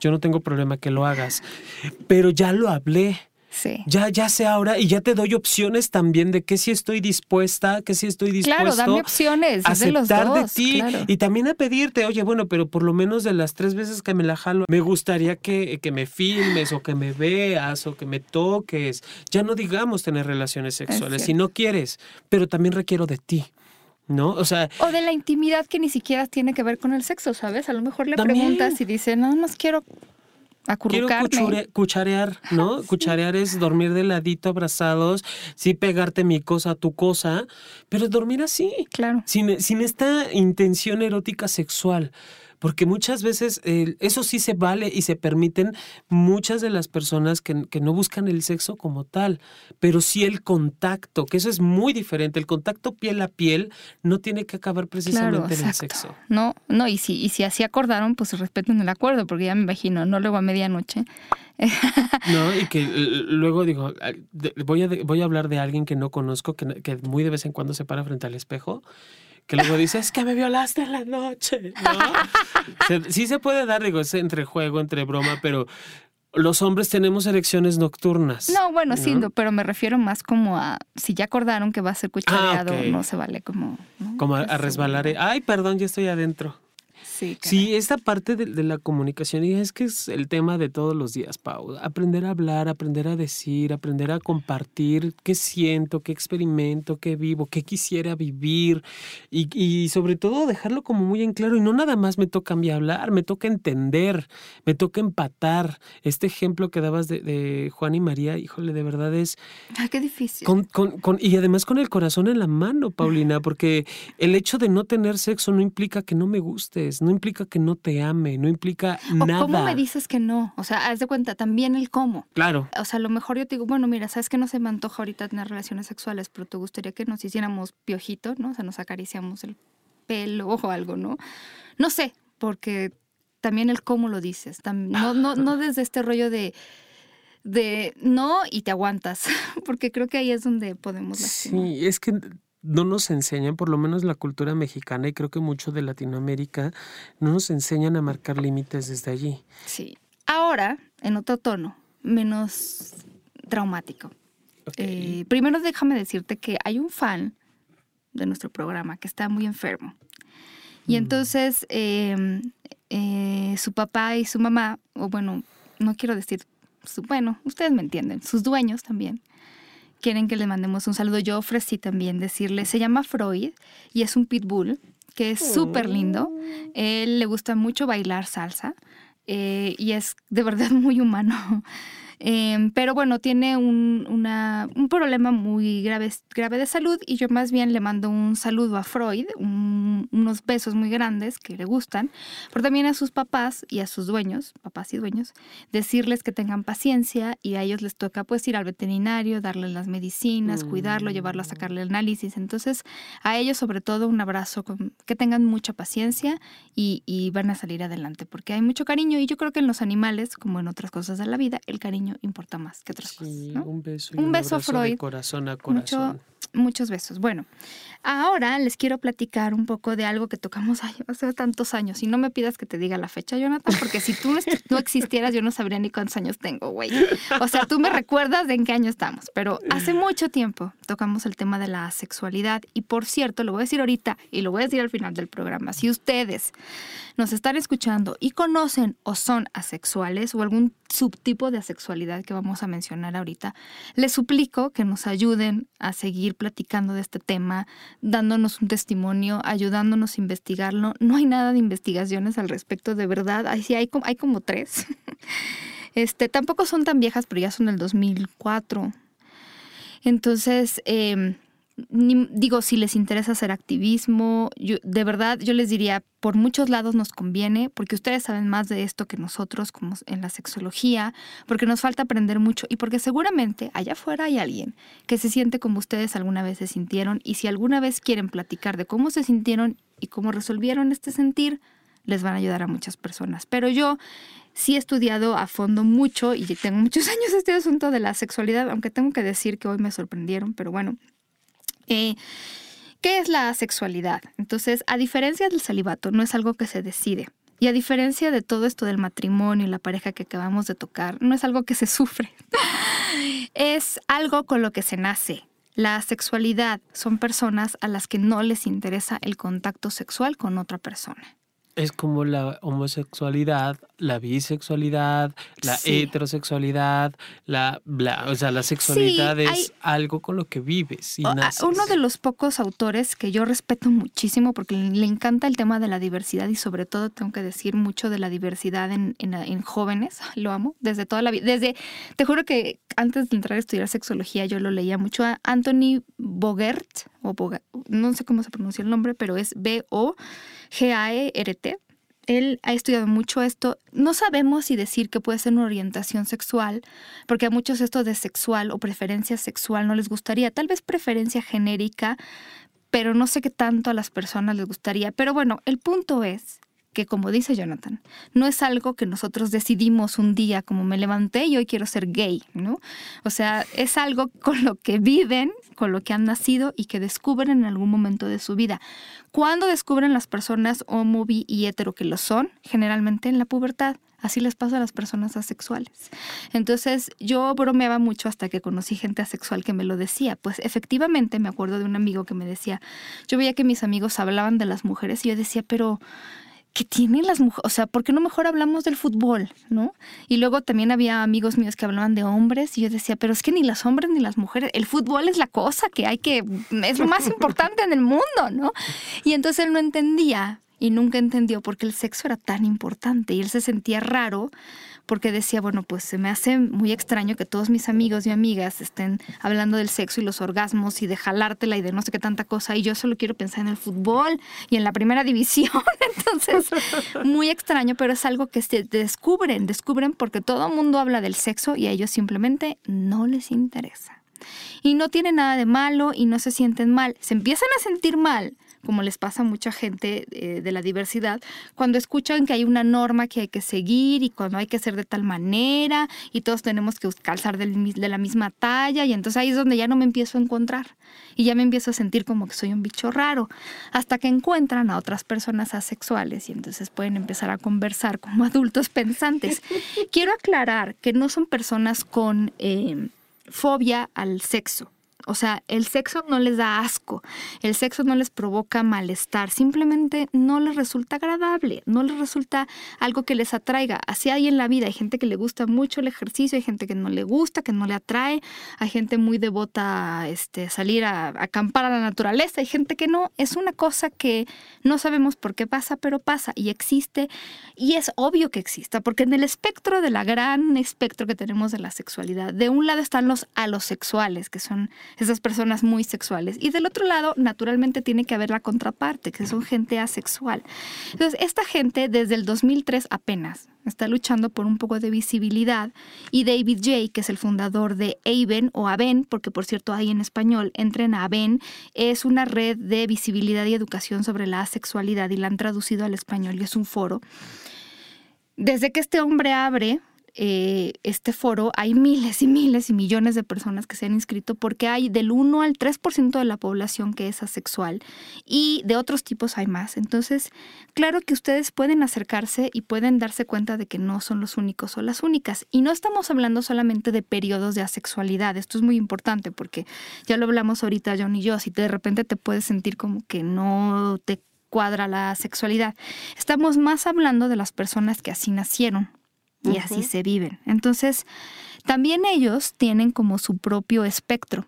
Yo no tengo problema que lo hagas. Pero ya lo hablé. Ya, ya sé ahora y ya te doy opciones también de que si estoy dispuesta, que si estoy dispuesto claro, dame opciones, a aceptar de, ti y también a pedirte, oye, bueno, pero por lo menos de las tres veces que me la jalo, me gustaría que, que me filmes o que me veas o que me toques. Ya no digamos tener relaciones sexuales si no quieres, pero también requiero de ti. ¿no? O sea. O de la intimidad que ni siquiera tiene que ver con el sexo, ¿sabes? A lo mejor le preguntas y dice, no, no quiero Quiero cucharear, ¿no? Cucharear es dormir de ladito, abrazados, sí pegarte mi cosa a tu cosa, pero dormir así. Claro. Sin, sin esta intención erótica sexual porque muchas veces eso sí se vale y se permiten muchas de las personas que, no buscan el sexo como tal, pero sí el contacto, que eso es muy diferente. El contacto piel a piel no tiene que acabar precisamente en el sexo. No, no, y si, y si así acordaron, pues respeten el acuerdo, porque ya me imagino, no luego a medianoche. no, y que luego digo, voy a, voy a hablar de alguien que no conozco, que, que muy de vez en cuando se para frente al espejo que luego dices, que me violaste en la noche, ¿no? sí se puede dar, digo, es entre juego, entre broma, pero los hombres tenemos erecciones nocturnas. No, bueno, sí, pero me refiero más como a si ya acordaron que va a ser cuchareado, ah, no se vale como. Como a, a resbalar. Ay, perdón, ya estoy adentro. Sí, esta parte de, la comunicación, y es que es el tema de todos los días, Pau. Aprender a hablar, aprender a decir, aprender a compartir qué siento, qué experimento, qué vivo, qué quisiera vivir. Y, sobre todo dejarlo como muy en claro. Y no nada más me toca a mí hablar, me toca entender, me toca empatar. Este ejemplo que dabas de, Juan y María, híjole, de verdad es. Ay, qué difícil. y además con el corazón en la mano, Paulina, porque el hecho de no tener sexo no implica que no me gustes no implica que no te ame, no implica o nada. ¿Cómo me dices que no? O sea, haz de cuenta también el cómo. Claro. O sea, a lo mejor yo te digo, bueno, mira, sabes que no se me antoja ahorita tener relaciones sexuales, pero te gustaría que nos hiciéramos piojito, ¿no? O sea, nos acariciamos el pelo o algo, ¿no? No sé, porque también el cómo lo dices. No, no, no desde este rollo de de no y te aguantas, porque creo que ahí es donde podemos Sí, es que no nos enseñan, por lo menos la cultura mexicana y creo que mucho de Latinoamérica, no nos enseñan a marcar límites desde allí. Sí. Ahora, en otro tono, menos traumático. Eh, primero déjame decirte que hay un fan de nuestro programa que está muy enfermo. Y mm. entonces em, eh, su papá y su mamá, o bueno, no quiero decir, su, bueno, ustedes me entienden, sus dueños también, quieren que le mandemos un saludo, yo ofrecí también decirle, se llama Freud y es un pitbull que es súper lindo. Oh. Él le gusta mucho bailar salsa eh, y es de verdad muy humano. Em, pero bueno, tiene un, un, problema muy grave, grave de salud y yo más bien le mando un saludo a Freud, unos besos muy grandes que le gustan, pero también a sus papás y a sus dueños, papás y dueños, decirles que tengan paciencia y a ellos les toca pues ir al veterinario, darle las medicinas, cuidarlo, llevarlo a sacarle el análisis. Entonces, a ellos sobre todo un abrazo, que tengan mucha paciencia y, y van a salir adelante, porque hay mucho cariño y yo creo que en los animales, como en otras cosas de la vida, el cariño importa más que otras cosas. Un beso. un, beso, Freud. corazón a corazón. muchos besos. Bueno, ahora les quiero platicar un poco de algo que tocamos hace tantos años. Y no me pidas que te diga la fecha, Jonathan, porque si tú no existieras, yo no sabría ni cuántos años tengo, güey. O sea, tú me recuerdas de en qué año estamos. Pero hace mucho tiempo tocamos el tema de la sexualidad. Y por cierto, lo voy a decir ahorita y lo voy a decir al final del programa. Si ustedes nos están escuchando y conocen o son asexuales o algún subtipo de asexualidad que vamos a mencionar ahorita, les suplico que nos ayuden a seguir platicando de este tema, dándonos un testimonio, ayudándonos a investigarlo. No hay nada de investigaciones al respecto, de verdad. Hay, sí, hay, hay como tres. Este, tampoco son tan viejas, pero ya son del 2004. Entonces, eh, digo, si les interesa hacer activismo, de verdad yo les diría, por muchos lados nos conviene, porque ustedes saben más de esto que nosotros, como en la sexología, porque nos falta aprender mucho y porque seguramente allá afuera hay alguien que se siente como ustedes alguna vez se sintieron y si alguna vez quieren platicar de cómo se sintieron y cómo resolvieron este sentir, les van a ayudar a muchas personas. Pero yo sí he estudiado a fondo mucho y tengo muchos años este asunto de la sexualidad, aunque tengo que decir que hoy me sorprendieron, pero bueno, eh, ¿Qué es la sexualidad? Entonces, a diferencia del celibato, no es algo que se decide. Y a diferencia de todo esto del matrimonio y la pareja que acabamos de tocar, no es algo que se sufre. es algo con lo que se nace. La sexualidad son personas a las que no les interesa el contacto sexual con otra persona es como la homosexualidad, la bisexualidad, la heterosexualidad, la, o sea, la sexualidad es algo con lo que vives y naces. Uno de los pocos autores que yo respeto muchísimo porque le encanta el tema de la diversidad y sobre todo tengo que decir mucho de la diversidad en, en, jóvenes, lo amo, desde toda la vida, desde, te juro que antes de entrar a estudiar sexología yo lo leía mucho a Anthony Bogert, o no sé cómo se pronuncia el nombre, pero es B-O G-A-E-R-T. Él ha estudiado mucho esto. No sabemos si decir que puede ser una orientación sexual, porque a muchos esto de sexual o preferencia sexual no les gustaría. Tal vez preferencia genérica, pero no sé qué tanto a las personas les gustaría. Pero bueno, el punto es que como dice Jonathan, no es algo que nosotros decidimos un día como me levanté y hoy quiero ser gay, ¿no? O sea, es algo con lo que viven, con lo que han nacido y que descubren en algún momento de su vida. ¿Cuándo descubren las personas homo, bi y hetero que lo son? Generalmente en la pubertad Así les pasa a las personas asexuales. Entonces yo bromeaba mucho hasta que conocí gente asexual que me lo decía. Pues efectivamente me acuerdo de un amigo que me decía, yo veía que mis amigos hablaban de las mujeres y yo decía, pero ¿qué tienen las mujeres? O sea, ¿por qué no mejor hablamos del fútbol? ¿No? Y luego también había amigos míos que hablaban de hombres y yo decía, pero es que ni los hombres ni las mujeres, el fútbol es la cosa que hay que, es lo más importante en el mundo, ¿no? Y entonces él no entendía y nunca entendió por qué el sexo era tan importante y él se sentía raro porque decía, bueno, pues se me hace muy extraño que todos mis amigos y amigas estén hablando del sexo y los orgasmos y de jalártela y de no sé qué tanta cosa y yo solo quiero pensar en el fútbol y en la primera división. Entonces, muy extraño, pero es algo que se descubren, descubren porque todo el mundo habla del sexo y a ellos simplemente no les interesa. Y no tiene nada de malo y no se sienten mal. Se empiezan a sentir mal como les pasa a mucha gente eh, de la diversidad, cuando escuchan que hay una norma que hay que seguir y cuando hay que ser de tal manera y todos tenemos que calzar de la misma talla y entonces ahí es donde ya no me empiezo a encontrar y ya me empiezo a sentir como que soy un bicho raro, hasta que encuentran a otras personas asexuales y entonces pueden empezar a conversar como adultos pensantes. Quiero aclarar que no son personas con eh, fobia al sexo o sea, el sexo no les da asco, el sexo no les provoca malestar, simplemente no les resulta agradable, no les resulta algo que les atraiga. Así hay en la vida, hay gente que le gusta mucho el ejercicio, hay gente que no le gusta, que no le atrae, hay gente muy devota este, salir a, a acampar a la naturaleza, hay gente que no. Es una cosa que no sabemos por qué pasa, pero pasa y existe y es obvio que exista, porque en el espectro de la gran espectro que tenemos de la sexualidad, de un lado están los alosexuales, que son esas personas muy sexuales. Y del otro lado, naturalmente, tiene que haber la contraparte, que son gente asexual. Entonces, esta gente desde el 2003 apenas está luchando por un poco de visibilidad y David Jay, que es el fundador de AVEN o AVEN, porque por cierto hay en español, entren a AVEN, es una red de visibilidad y educación sobre la asexualidad y la han traducido al español y es un foro. Desde que este hombre abre eh, este foro hay miles y miles y millones de personas que se han inscrito porque hay del 1 al 3% de la población que es asexual y de otros tipos hay más. Entonces, claro que ustedes pueden acercarse y pueden darse cuenta de que no son los únicos o las únicas. Y no estamos hablando solamente de periodos de asexualidad. Esto es muy importante porque ya lo hablamos ahorita John y yo. Si de repente te puedes sentir como que no te cuadra la sexualidad. Estamos más hablando de las personas que así nacieron, y así se viven. Entonces, también ellos tienen como su propio espectro,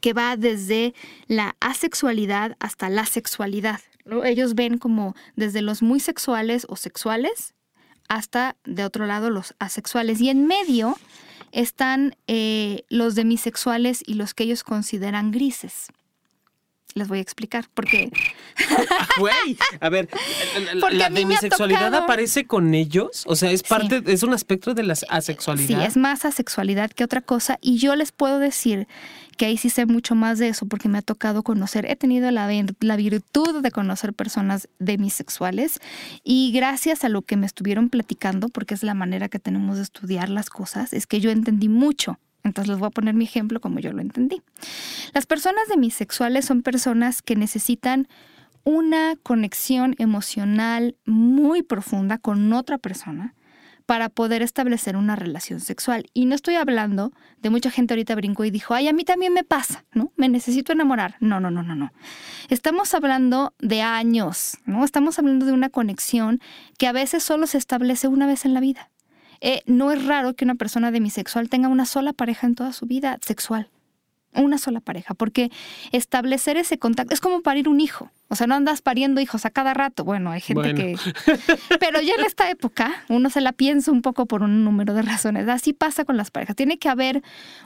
que va desde la asexualidad hasta la sexualidad. Ellos ven como desde los muy sexuales o sexuales hasta, de otro lado, los asexuales. Y en medio están eh, los demisexuales y los que ellos consideran grises. Les voy a explicar porque. Güey, a ver, la demisexualidad aparece con ellos, o sea, es parte, es un aspecto de la asexualidad. Sí, es más asexualidad que otra cosa. Y yo les puedo decir que ahí sí sé mucho más de eso porque me ha tocado conocer, he tenido la, la virtud de conocer personas demisexuales y gracias a lo que me estuvieron platicando, porque es la manera que tenemos de estudiar las cosas, es que yo entendí mucho entonces les voy a poner mi ejemplo como yo lo entendí. Las personas demisexuales son personas que necesitan una conexión emocional muy profunda con otra persona para poder establecer una relación sexual. Y no estoy hablando de mucha gente ahorita brinco y dijo, ay, a mí también me pasa, ¿no? Me necesito enamorar. No, no, no, no, no. Estamos hablando de años, ¿no? Estamos hablando de una conexión que a veces solo se establece una vez en la vida. Eh, no es raro que una persona demisexual tenga una sola pareja en toda su vida sexual. Una sola pareja, porque establecer ese contacto es como parir un hijo. O sea, no andas pariendo hijos a cada rato. Bueno, hay gente que. Pero ya en esta época uno se la piensa un poco por un número de razones. Así pasa con las parejas. Tiene que haber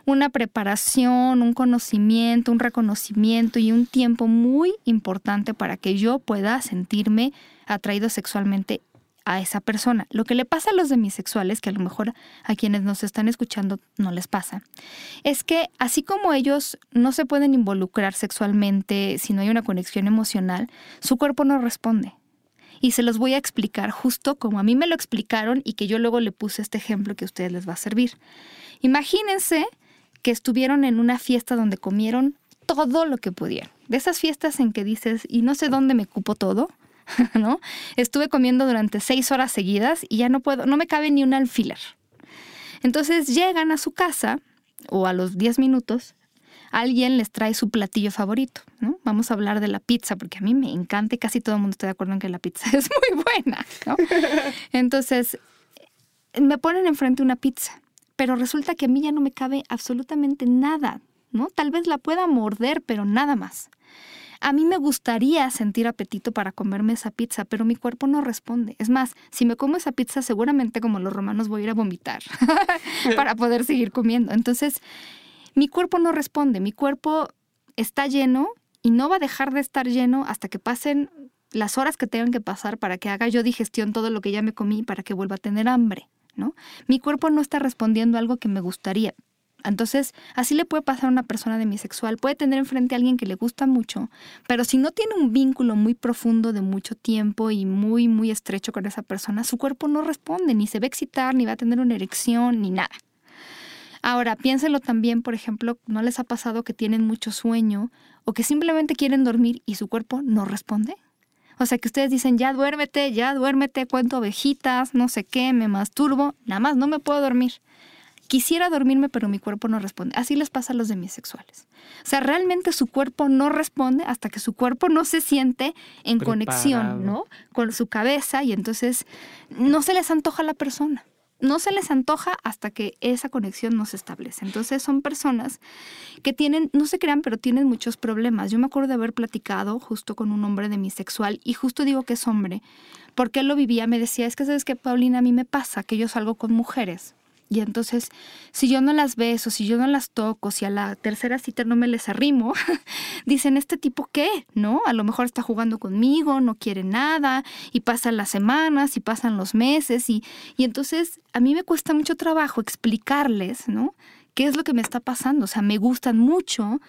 una preparación, un conocimiento, un reconocimiento y un tiempo muy importante para que yo pueda sentirme atraído sexualmente a esa persona. Lo que le pasa a los demisexuales, que a lo mejor a quienes nos están escuchando no les pasa, es que así como ellos no se pueden involucrar sexualmente si no hay una conexión emocional, su cuerpo no responde. Y se los voy a explicar justo como a mí me lo explicaron y que yo luego le puse este ejemplo que a ustedes les va a servir. Imagínense que estuvieron en una fiesta donde comieron todo lo que pudieron. De esas fiestas en que dices, y no sé dónde me cupo todo, ¿no? Estuve comiendo durante seis horas seguidas y ya no puedo, no me cabe ni un alfiler. Entonces llegan a su casa o a los 10 minutos, alguien les trae su platillo favorito, ¿no? Vamos a hablar de la pizza, porque a mí me encanta y casi todo el mundo está de acuerdo en que la pizza es muy buena, ¿no? Entonces, me ponen enfrente una pizza, pero resulta que a mí ya no me cabe absolutamente nada, ¿no? Tal vez la pueda morder, pero nada más. A mí me gustaría sentir apetito para comerme esa pizza, pero mi cuerpo no responde. Es más, si me como esa pizza, seguramente como los romanos voy a ir a vomitar para poder seguir comiendo. Entonces, mi cuerpo no responde, mi cuerpo está lleno y no va a dejar de estar lleno hasta que pasen las horas que tengan que pasar para que haga yo digestión todo lo que ya me comí para que vuelva a tener hambre, ¿no? Mi cuerpo no está respondiendo a algo que me gustaría. Entonces, así le puede pasar a una persona demisexual. Puede tener enfrente a alguien que le gusta mucho, pero si no tiene un vínculo muy profundo de mucho tiempo y muy, muy estrecho con esa persona, su cuerpo no responde, ni se va a excitar, ni va a tener una erección, ni nada. Ahora, piénsenlo también, por ejemplo, ¿no les ha pasado que tienen mucho sueño o que simplemente quieren dormir y su cuerpo no responde? O sea, que ustedes dicen, ya duérmete, ya duérmete, cuento ovejitas, no sé qué, me masturbo, nada más no me puedo dormir. Quisiera dormirme, pero mi cuerpo no responde. Así les pasa a los demisexuales. O sea, realmente su cuerpo no responde hasta que su cuerpo no se siente en conexión, ¿no? Con su cabeza y entonces no se les antoja la persona no se les antoja hasta que esa conexión no se establece. Entonces son personas que tienen, no se crean, pero tienen muchos problemas. Yo me acuerdo de haber platicado justo con un hombre demisexual y justo digo que es hombre, porque él lo vivía, me decía, es que sabes que Paulina, a mí me pasa que yo salgo con mujeres y entonces, si yo no las beso, si yo no las toco, si a la tercera cita no me les arrimo, dicen, ¿este tipo qué? ¿No? A lo mejor está jugando conmigo, no quiere nada, y pasan las semanas, y pasan los meses, y, y entonces a mí me cuesta mucho trabajo explicarles, ¿no? ¿Qué es lo que me está pasando? O sea, me gustan mucho,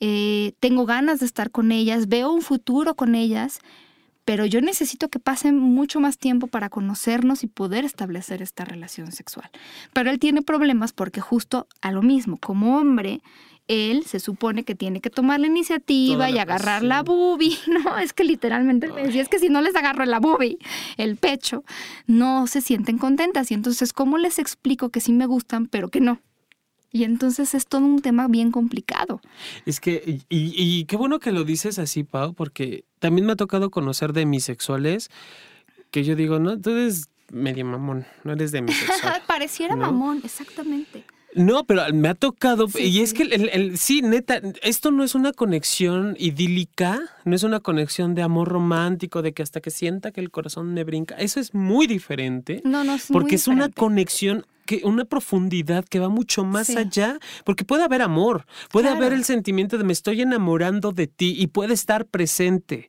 eh, tengo ganas de estar con ellas, veo un futuro con ellas, pero yo necesito que pasen mucho más tiempo para conocernos y poder establecer esta relación sexual. Pero él tiene problemas porque justo a lo mismo, como hombre, él se supone que tiene que tomar la iniciativa y agarrar la bubi, ¿no? Es que literalmente me decía, es que si no les agarro la bubi, el pecho, no se sienten contentas. Y entonces, ¿cómo les explico que sí me gustan, pero que no? Y entonces es todo un tema bien complicado. Es que, y, qué bueno que lo dices así, Pau, porque también me ha tocado conocer de demisexuales que yo digo, no, tú eres medio mamón, no eres demisexual. Pareciera mamón, exactamente. No, pero me ha tocado, y es que el, sí, neta, esto no es una conexión idílica, no es una conexión de amor romántico, de que hasta que sienta que el corazón me brinca, eso es muy diferente. No, no, es Porque es una conexión que una profundidad que va mucho más allá, porque puede haber amor, puede haber el sentimiento de me estoy enamorando de ti y puede estar presente.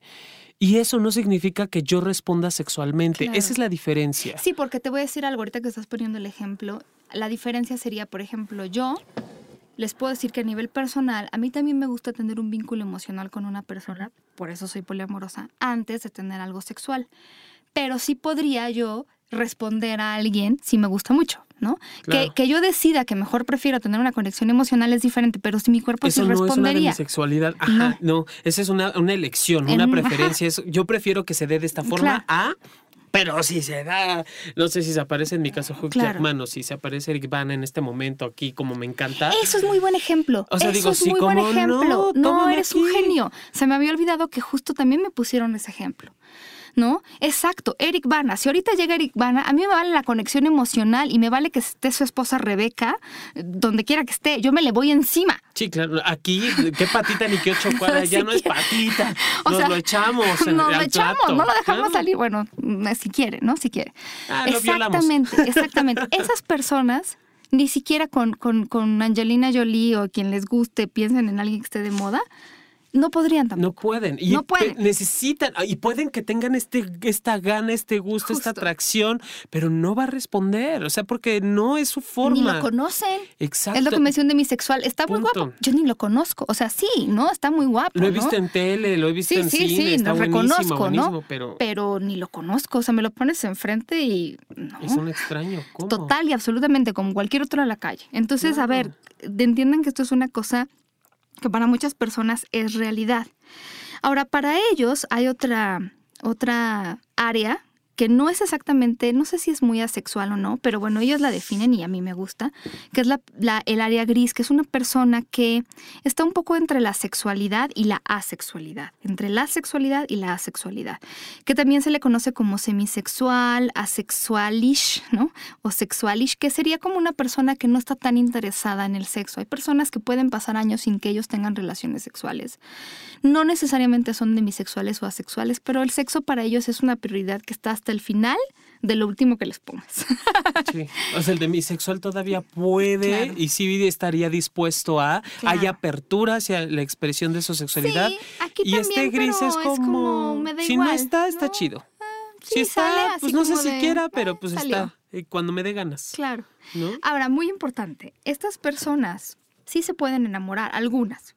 Y eso no significa que yo responda sexualmente. Esa es la diferencia. Sí, porque te voy a decir algo ahorita que estás poniendo el ejemplo. La diferencia sería, por ejemplo, yo les puedo decir que a nivel personal, a mí también me gusta tener un vínculo emocional con una persona, por eso soy poliamorosa, antes de tener algo sexual. Pero sí podría yo responder a alguien si me gusta mucho. ¿no? Que, que, yo decida que mejor prefiero tener una conexión emocional es diferente, pero si mi cuerpo Eso sí no respondería. Es una sexualidad, ajá, no. esa es una, una elección, una preferencia. yo prefiero que se dé de esta forma a pero si se da, no sé si se aparece en mi caso Hugh Jackman o si se aparece Eric Bana en este momento aquí, como me encanta. Eso es muy buen ejemplo. O sea, Eso digo, es muy buen ejemplo. No, no eres un genio. Se me había olvidado que justo también me pusieron ese ejemplo. ¿No? Exacto, Eric Bana. Si ahorita llega Eric Bana, a mí me vale la conexión emocional y me vale que esté su esposa Rebeca, donde quiera que esté, yo me le voy encima. Sí, claro, aquí, qué patita ni qué ocho cuadras, ya no es patita, nos lo echamos. En, nos lo echamos, no lo dejamos salir, bueno, si quiere, ¿no? Si quiere. Ah, exactamente, exactamente. Esas personas ni siquiera con, con, con Angelina Jolie o quien les guste piensen en alguien que esté de moda, no podrían tampoco. No pueden. Y no pueden. Necesitan, y pueden que tengan este, esta gana, este gusto, esta atracción, pero no va a responder. O sea, porque no es su forma. Ni lo conocen. Exacto. Es lo que me decían de mi sexual. Está muy guapo. Yo ni lo conozco. O sea, sí, ¿no? Está muy guapo. Lo he visto en tele, lo he visto en cine. Sí, sí, lo reconozco, ¿no? Pero... pero ni lo conozco. O sea, me lo pones enfrente y. Es un extraño. ¿Cómo? Total y absolutamente, como cualquier otro en la calle. Entonces, a ver, entiendan que esto es una cosa que para muchas personas es realidad. Ahora, para ellos hay otra, otra área que no es exactamente, no sé si es muy asexual o no, pero bueno, ellos la definen y a mí me gusta, que es la, el área gris, que es una persona que está un poco entre la sexualidad y la asexualidad, entre la sexualidad y la asexualidad, que también se le conoce como semisexual, asexualish, ¿no? O sexualish, que sería como una persona que no está tan interesada en el sexo. Hay personas que pueden pasar años sin que ellos tengan relaciones sexuales. No necesariamente son demisexuales o asexuales, pero el sexo para ellos es una prioridad que está hasta el final de lo último que les pongas. Sí. O sea, el demisexual todavía puede y sí estaría dispuesto a. Hay apertura hacia la expresión de su sexualidad. Sí, aquí y este gris es como. si no está, está chido. Ah, si está, pues no sé siquiera, pero ah, pues está. Eh, cuando me dé ganas. Claro. Ahora, muy importante, estas personas sí se pueden enamorar, algunas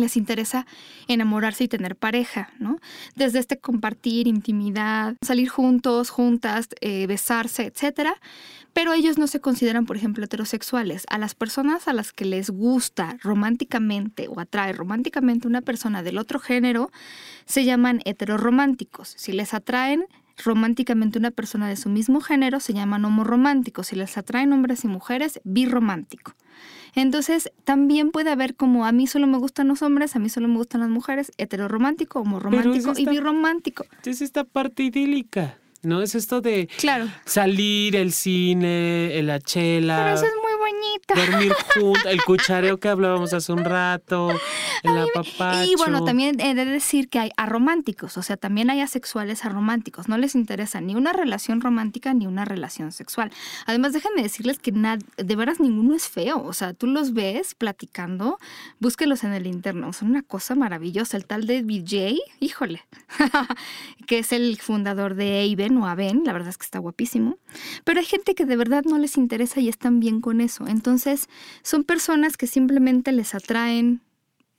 les interesa enamorarse y tener pareja, ¿no? Desde este compartir intimidad, salir juntos, juntas, eh, besarse, etcétera. Pero ellos no se consideran, por ejemplo, heterosexuales. A las personas a las que les gusta románticamente o atrae románticamente una persona del otro género, se llaman heterorománticos. Si les atraen románticamente una persona de su mismo género, se llaman homorománticos. Si les atraen hombres y mujeres, birromántico. Entonces, también puede haber como a mí solo me gustan los hombres, a mí solo me gustan las mujeres, heteroromántico, homoromántico y birromántico. Es esta parte idílica. ¿no? Es esto de salir, el cine, la chela. Pero eso es muy bonito. Dormir juntos, el cuchareo que hablábamos hace un rato, el apapacho. Y bueno, también he de decir que hay arománticos, o sea, también hay asexuales arománticos. No les interesa ni una relación romántica ni una relación sexual. Además, déjenme decirles que de veras ninguno es feo. O sea, tú los ves platicando, búsquelos en el internet. Son una cosa maravillosa. El tal de BJ, híjole, que es el fundador de Aven o Aven, la verdad es que está guapísimo. Pero hay gente que de verdad no les interesa y están bien con eso. Entonces, son personas que simplemente les atraen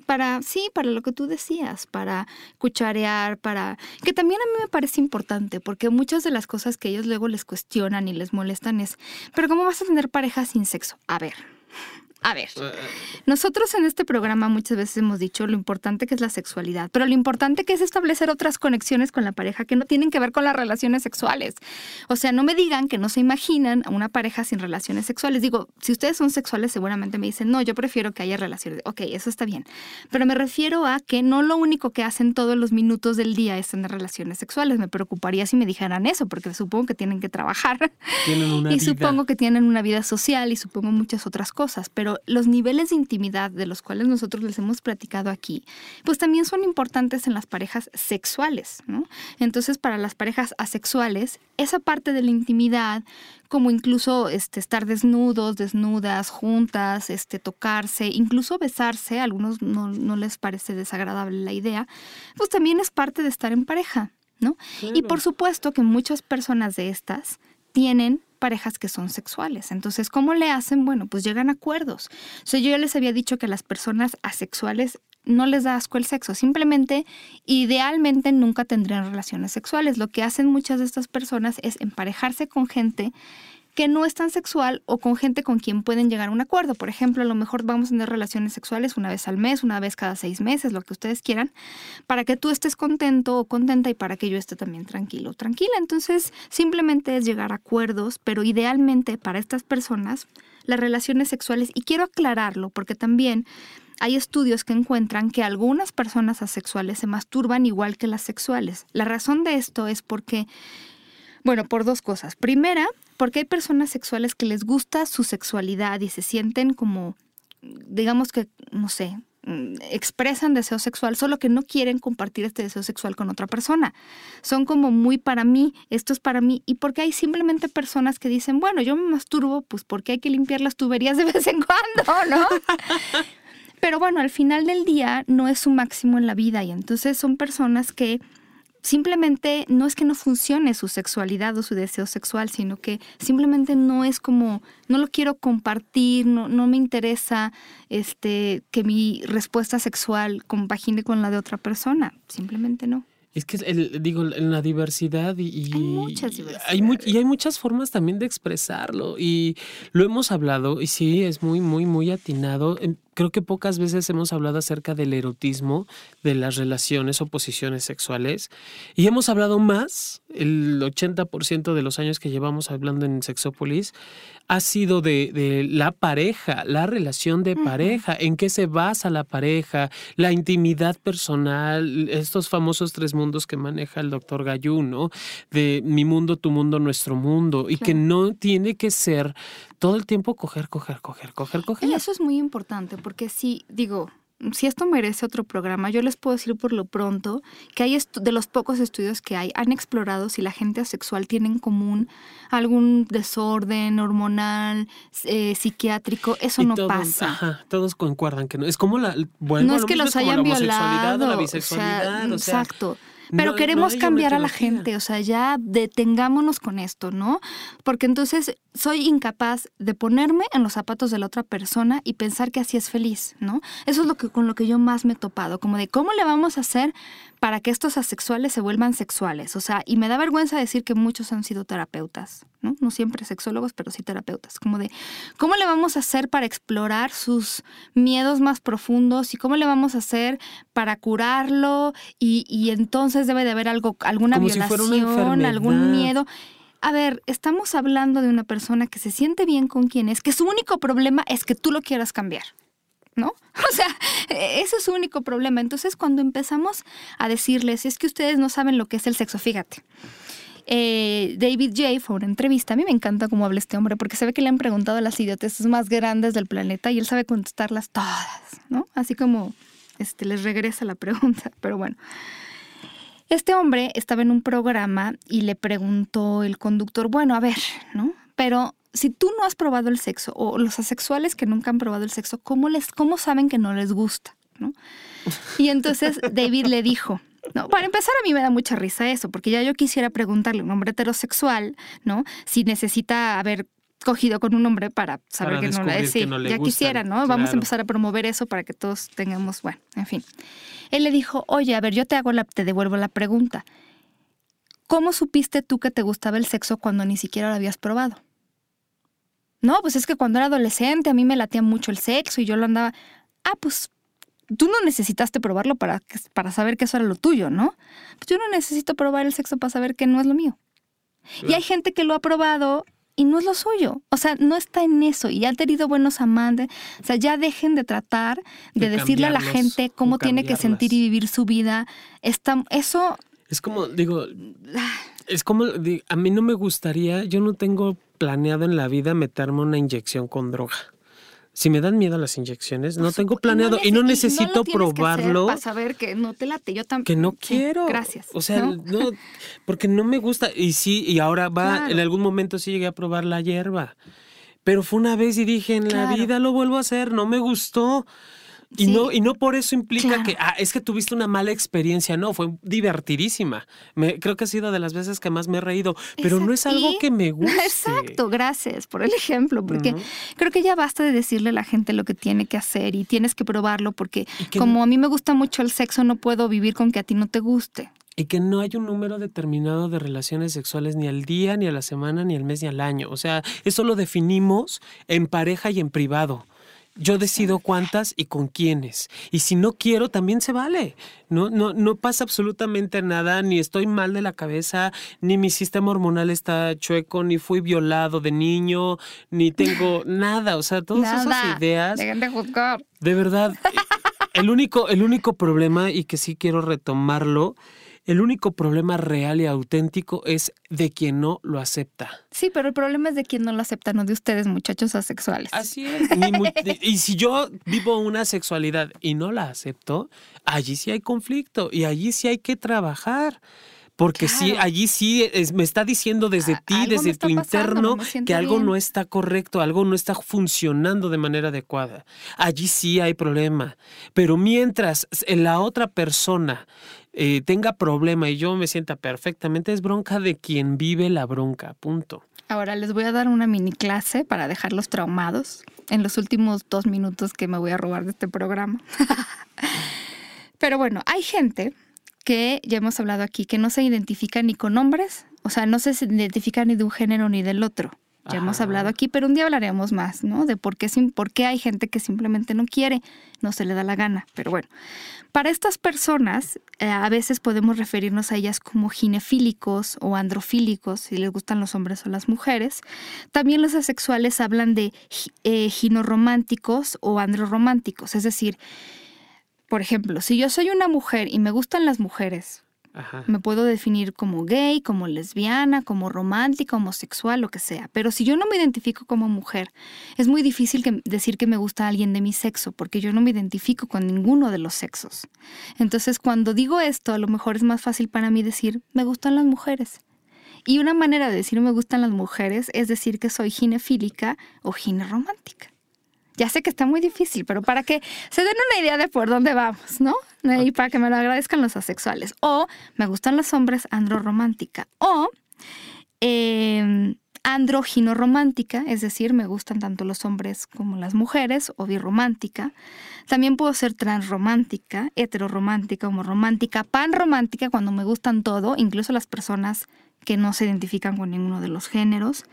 para, sí, para lo que tú decías, para cucharear, para... que también a mí me parece importante, porque muchas de las cosas que ellos luego les cuestionan y les molestan es, pero ¿cómo vas a tener pareja sin sexo? A ver, a ver, nosotros en este programa muchas veces hemos dicho lo importante que es la sexualidad, pero lo importante que es establecer otras conexiones con la pareja que no tienen que ver con las relaciones sexuales. O sea, no me digan que no se imaginan a una pareja sin relaciones sexuales. Digo, si ustedes son sexuales seguramente me dicen, no, yo prefiero que haya relaciones. Ok, eso está bien. Pero me refiero a que no lo único que hacen todos los minutos del día es tener relaciones sexuales. Me preocuparía si me dijeran eso, porque supongo que tienen que trabajar. Tienen una y supongo que tienen una vida social y supongo muchas otras cosas. Pero los niveles de intimidad de los cuales nosotros les hemos platicado aquí, pues también son importantes en las parejas sexuales, ¿no? Entonces, para las parejas asexuales, esa parte de la intimidad, como incluso este, estar desnudos, desnudas, juntas, este, tocarse, incluso besarse, a algunos no, no les parece desagradable la idea, pues también es parte de estar en pareja, ¿no? Y por supuesto que muchas personas de estas tienen parejas que son sexuales. Entonces, ¿cómo le hacen? Bueno, pues llegan a acuerdos. O yo ya les había dicho que a las personas asexuales no les da asco el sexo, simplemente, idealmente nunca tendrían relaciones sexuales. Lo que hacen muchas de estas personas es emparejarse con gente que no es tan sexual o con gente con quien pueden llegar a un acuerdo. Por ejemplo, a lo mejor vamos a tener relaciones sexuales una vez al mes, una vez cada seis meses, lo que ustedes quieran, para que tú estés contento o contenta y para que yo esté también tranquilo o tranquila. Entonces, simplemente es llegar a acuerdos, pero idealmente para estas personas, las relaciones sexuales, y quiero aclararlo porque también hay estudios que encuentran que algunas personas asexuales se masturban igual que las sexuales. La razón de esto es porque bueno, por dos cosas. Primera, porque hay personas sexuales que les gusta su sexualidad y se sienten como, digamos que, no sé, mm, expresan deseo sexual, solo que no quieren compartir este deseo sexual con otra persona. Son como muy para mí, esto es para mí, y porque hay simplemente personas que dicen, bueno, yo me masturbo, pues porque hay que limpiar las tuberías de vez en cuando, ¿no? Pero bueno, al final del día no es su máximo en la vida y entonces son personas que simplemente no es que no funcione su sexualidad o su deseo sexual, sino que simplemente no es como, no lo quiero compartir, no, no me interesa este, que mi respuesta sexual compagine con la de otra persona, simplemente no. Es que, el, digo, en la diversidad y, hay muchas Hay y hay muchas formas también de expresarlo y lo hemos hablado y sí, es muy, muy, muy atinado. Creo que pocas veces hemos hablado acerca del erotismo, de las relaciones o posiciones sexuales, y hemos hablado más, el 80% de los años que llevamos hablando en Sexópolis, ha sido de, la pareja, la relación de pareja, en qué se basa la pareja, la intimidad personal, estos famosos tres mundos que maneja el doctor Gallú, ¿no? De mi mundo, tu mundo, nuestro mundo, y que no tiene que ser todo el tiempo coger, coger, coger, coger, coger. Y eso es muy importante, porque si, digo, si esto merece otro programa, yo les puedo decir por lo pronto que hay de los pocos estudios que hay, han explorado si la gente asexual tiene en común algún desorden hormonal, eh, psiquiátrico, eso no pasa. Ajá, todos concuerdan que no. Es como la. Bueno, no es que los hayan violado. La bisexualidad. exacto. Pero queremos cambiar a la gente, o sea, ya detengámonos con esto, ¿no? Porque entonces soy incapaz de ponerme en los zapatos de la otra persona y pensar que así es feliz, ¿no? Eso es lo que con lo que yo más me he topado, como de cómo le vamos a hacer para que estos asexuales se vuelvan sexuales, o sea, y me da vergüenza decir que muchos han sido terapeutas, ¿no? No siempre sexólogos, pero sí terapeutas, como de cómo le vamos a hacer para explorar sus miedos más profundos y cómo le vamos a hacer para curarlo y, y entonces debe de haber algo, alguna violación, algún miedo. A ver, estamos hablando de una persona que se siente bien con quien es, que su único problema es que tú lo quieras cambiar. ¿No? O sea, ese es su único problema. Entonces, cuando empezamos a decirles, es que ustedes no saben lo que es el sexo, fíjate. Eh, David J. fue una entrevista. A mí me encanta cómo habla este hombre porque se ve que le han preguntado las idioteces más grandes del planeta y él sabe contestarlas todas, ¿no? Así como este, les regresa la pregunta. Pero bueno, este hombre estaba en un programa y le preguntó el conductor, bueno, a ver, ¿no? Pero si tú no has probado el sexo o los asexuales que nunca han probado el sexo, ¿cómo, les, cómo saben que no les gusta? ¿no? Y entonces David le dijo, no, para empezar a mí me da mucha risa eso, porque ya yo quisiera preguntarle a un hombre heterosexual, ¿no? Si necesita haber cogido con un hombre para saber que, no le, sí, ya quisiera, ¿no? Vamos a empezar a promover eso para que todos tengamos, bueno, en fin. Él le dijo, oye, a ver, yo te hago la, te devuelvo la pregunta. ¿Cómo supiste tú que te gustaba el sexo cuando ni siquiera lo habías probado? No, pues es que cuando era adolescente a mí me latía mucho el sexo y yo lo andaba. Ah, pues tú no necesitaste probarlo para, para saber que eso era lo tuyo, ¿no? Pues yo no necesito probar el sexo para saber que no es lo mío. Y hay gente que lo ha probado y no es lo suyo. O sea, no está en eso y ha tenido buenos amantes. O sea, ya dejen de tratar de, decirle a la gente cómo tiene que sentir y vivir su vida. Está, eso... Es como, digo, es como, a mí no me gustaría, yo no tengo planeado en la vida meterme una inyección con droga. Si me dan miedo las inyecciones, no tengo planeado y no, necesito probarlo. para saber que no te late, yo también. Que no quiero. gracias. O sea, ¿no? porque no me gusta. Y sí, y ahora va, en algún momento sí llegué a probar la hierba. Pero fue una vez y dije, en la vida lo vuelvo a hacer, no me gustó. Y, no, y no por eso implica que, ah, es que tuviste una mala experiencia. No, fue divertidísima. Me, creo que ha sido de las veces que más me he reído, pero no es algo que me guste. Exacto, gracias por el ejemplo, porque creo que ya basta de decirle a la gente lo que tiene que hacer y tienes que probarlo, porque como a mí me gusta mucho el sexo, no puedo vivir con que a ti no te guste. Y que no hay un número determinado de relaciones sexuales ni al día, ni a la semana, ni al mes, ni al año. O sea, eso lo definimos en pareja y en privado. Yo decido cuántas y con quiénes. Y si no quiero, también se vale. No, no, no pasa absolutamente nada, ni estoy mal de la cabeza, ni mi sistema hormonal está chueco, ni fui violado de niño, ni tengo nada. O sea, todas esas ideas. de juzgar. De verdad. El único, el único problema, y que sí quiero retomarlo, el único problema real y auténtico es de quien no lo acepta. Sí, pero el problema es de quien no lo acepta, no de ustedes, muchachos asexuales. Así es. y si yo vivo una sexualidad y no la acepto, allí sí hay conflicto y allí sí hay que trabajar. Porque sí, allí sí me está diciendo desde ti, desde tu interno, que algo no está correcto, algo no está funcionando de manera adecuada. Allí sí hay problema. Pero mientras la otra persona eh, tenga problema y yo me sienta perfectamente, es bronca de quien vive la bronca, punto. Ahora les voy a dar una mini clase para dejarlos traumados en los últimos dos minutos que me voy a robar de este programa. Pero bueno, hay gente que ya hemos hablado aquí, que no se identifica ni con hombres, o sea, no se identifica ni de un género ni del otro. Ya hemos hablado aquí, pero un día hablaremos más, ¿no? De por qué, por qué hay gente que simplemente no quiere, no se le da la gana. Pero bueno, para estas personas, eh, a veces podemos referirnos a ellas como ginefílicos o androfílicos, si les gustan los hombres o las mujeres. También los asexuales hablan de eh, ginorománticos o androrománticos, es decir, por ejemplo, si yo soy una mujer y me gustan las mujeres, me puedo definir como gay, como lesbiana, como romántica, homosexual, lo que sea. Pero si yo no me identifico como mujer, es muy difícil decir que me gusta alguien de mi sexo, porque yo no me identifico con ninguno de los sexos. Entonces, cuando digo esto, a lo mejor es más fácil para mí decir, me gustan las mujeres. Y una manera de decir me gustan las mujeres es decir que soy ginefílica o gineromántica. Ya sé que está muy difícil, pero para que se den una idea de por dónde vamos, ¿no? Y para que me lo agradezcan los asexuales. O me gustan los hombres androromántica. O eh, androginoromántica, es decir, me gustan tanto los hombres como las mujeres, o birromántica. También puedo ser transromántica, heteroromántica, homoromántica, panromántica, cuando me gustan todo, incluso las personas que no se identifican con ninguno de los géneros.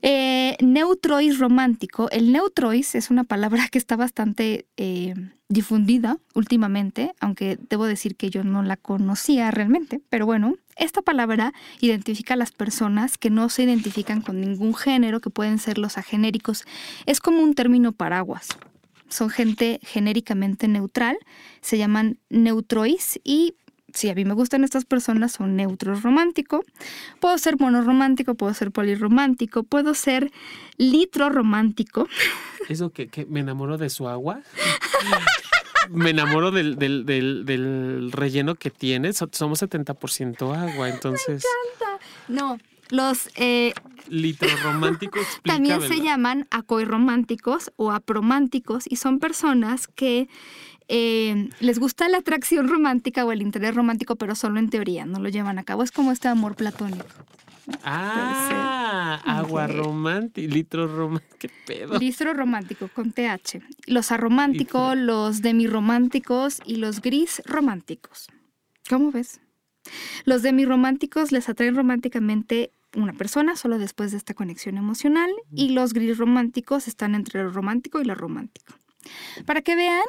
Eh, neutrois romántico. El neutrois es una palabra que está bastante eh, difundida últimamente, aunque debo decir que yo no la conocía realmente, pero bueno, esta palabra identifica a las personas que no se identifican con ningún género, que pueden ser los agenéricos. Es como un término paraguas. Son gente genéricamente neutral, se llaman neutrois y si a mí me gustan estas personas, son neutros romántico. Puedo ser monoromántico, puedo ser polirromántico, puedo ser litro romántico. ¿Eso que, me enamoro de su agua? me enamoro del, del, relleno que tiene. Somos 70% agua, entonces. Me encanta. No, los eh, litrorománticos también se llaman acoirrománticos o aprománticos y son personas que eh, les gusta la atracción romántica o el interés romántico, pero solo en teoría, no lo llevan a cabo. Es como este amor platónico. Ah, agua romántica, litro romántico, qué pedo. Litro romántico con TH. Los arománticos, los demirománticos y los gris románticos. ¿Cómo ves? Los demirománticos les atraen románticamente una persona solo después de esta conexión emocional y los gris románticos están entre lo romántico y lo romántico. Para que vean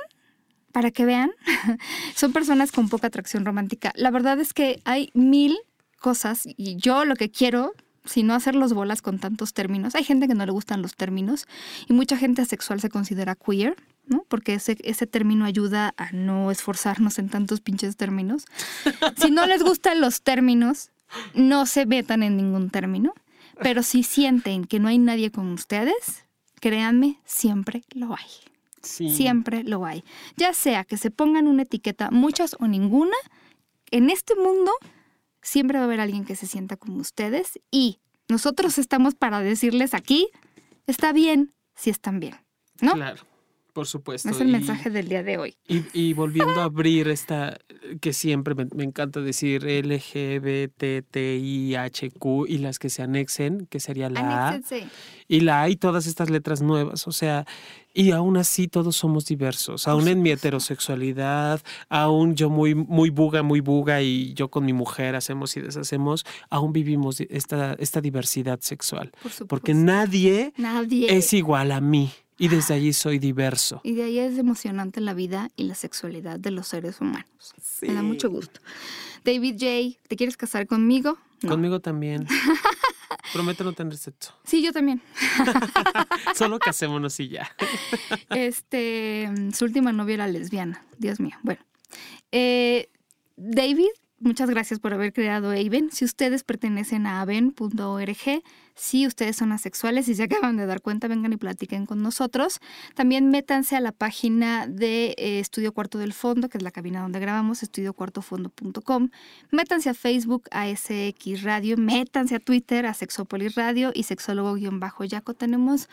para que vean, son personas con poca atracción romántica. La verdad es que hay mil cosas y yo lo que quiero, si no hacer los bolas con tantos términos, hay gente que no le gustan los términos y mucha gente asexual se considera queer, ¿no? Porque ese, ese término ayuda a no esforzarnos en tantos pinches términos. Si no les gustan los términos, no se metan en ningún término, pero si sienten que no hay nadie con ustedes, créanme, siempre lo hay. Siempre lo hay. Ya sea que se pongan una etiqueta, muchas o ninguna, en este mundo siempre va a haber alguien que se sienta como ustedes y nosotros estamos para decirles aquí, está bien si están bien, ¿no? Claro. Por supuesto. Es el mensaje del día de hoy. Y, volviendo a abrir esta, que siempre me, encanta decir LGBTTIHQ y las que se anexen, que sería la A. Y la A y todas estas letras nuevas. O sea, y aún así todos somos diversos. Aún en mi heterosexualidad, aún yo muy, muy buga, muy buga y yo con mi mujer hacemos y deshacemos, aún vivimos esta, esta diversidad sexual. Porque nadie, nadie es igual a mí. Y desde allí soy diverso. Y de ahí es emocionante la vida y la sexualidad de los seres humanos. Me da mucho gusto. David J., ¿te quieres casar conmigo? Conmigo también. Prometo no tener sexo. Sí, yo también. Solo casémonos y ya. este, su última novia era lesbiana. Dios mío. Bueno. Eh, David Muchas gracias por haber creado Aven. Si ustedes pertenecen a aven.org, si ustedes son asexuales y se acaban de dar cuenta, vengan y platiquen con nosotros. También métanse a la página de eh, Estudio Cuarto del Fondo, que es la cabina donde grabamos, estudiocuartofondo.com. Métanse a Facebook, a SX Radio, métanse a Twitter, a Sexopolis Radio y Sexólogo-Yaco. Tenemos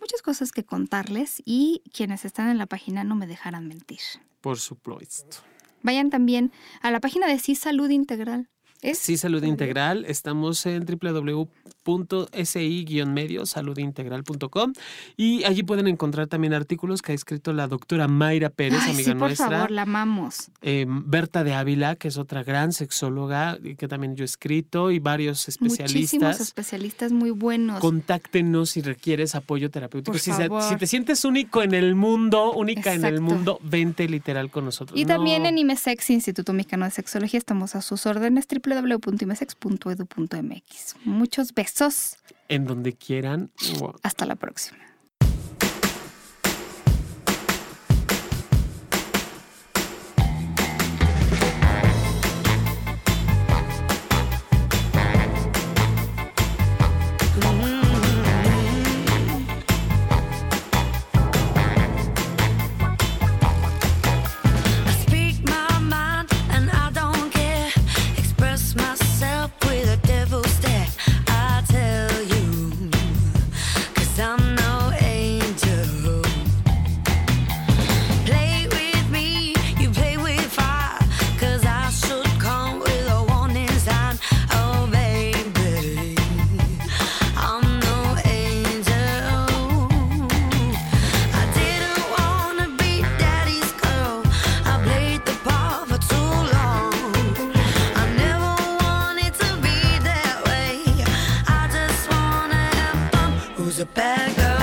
muchas cosas que contarles y quienes están en la página no me dejarán mentir. Por supuesto. Vayan también a la página de Sí Salud Integral. ¿Es? Sí Salud Integral. Estamos en www www.si-medio saludintegral.com y allí pueden encontrar también artículos que ha escrito la doctora Mayra Pérez, Ay, amiga sí, por nuestra. favor, la amamos. eh, Berta de Ávila, que es otra gran sexóloga que también yo he escrito, y varios Muchísimos especialistas. especialistas muy buenos. Contáctenos si requieres apoyo terapéutico. Por Si, se- si te sientes único en el mundo, única en el mundo, vente literal con nosotros. Y también en IMESEX, Instituto Mexicano de Sexología, estamos a sus órdenes www.imesex.edu.mx. Muchos besos. En donde quieran. Hasta la próxima. Who's a bad girl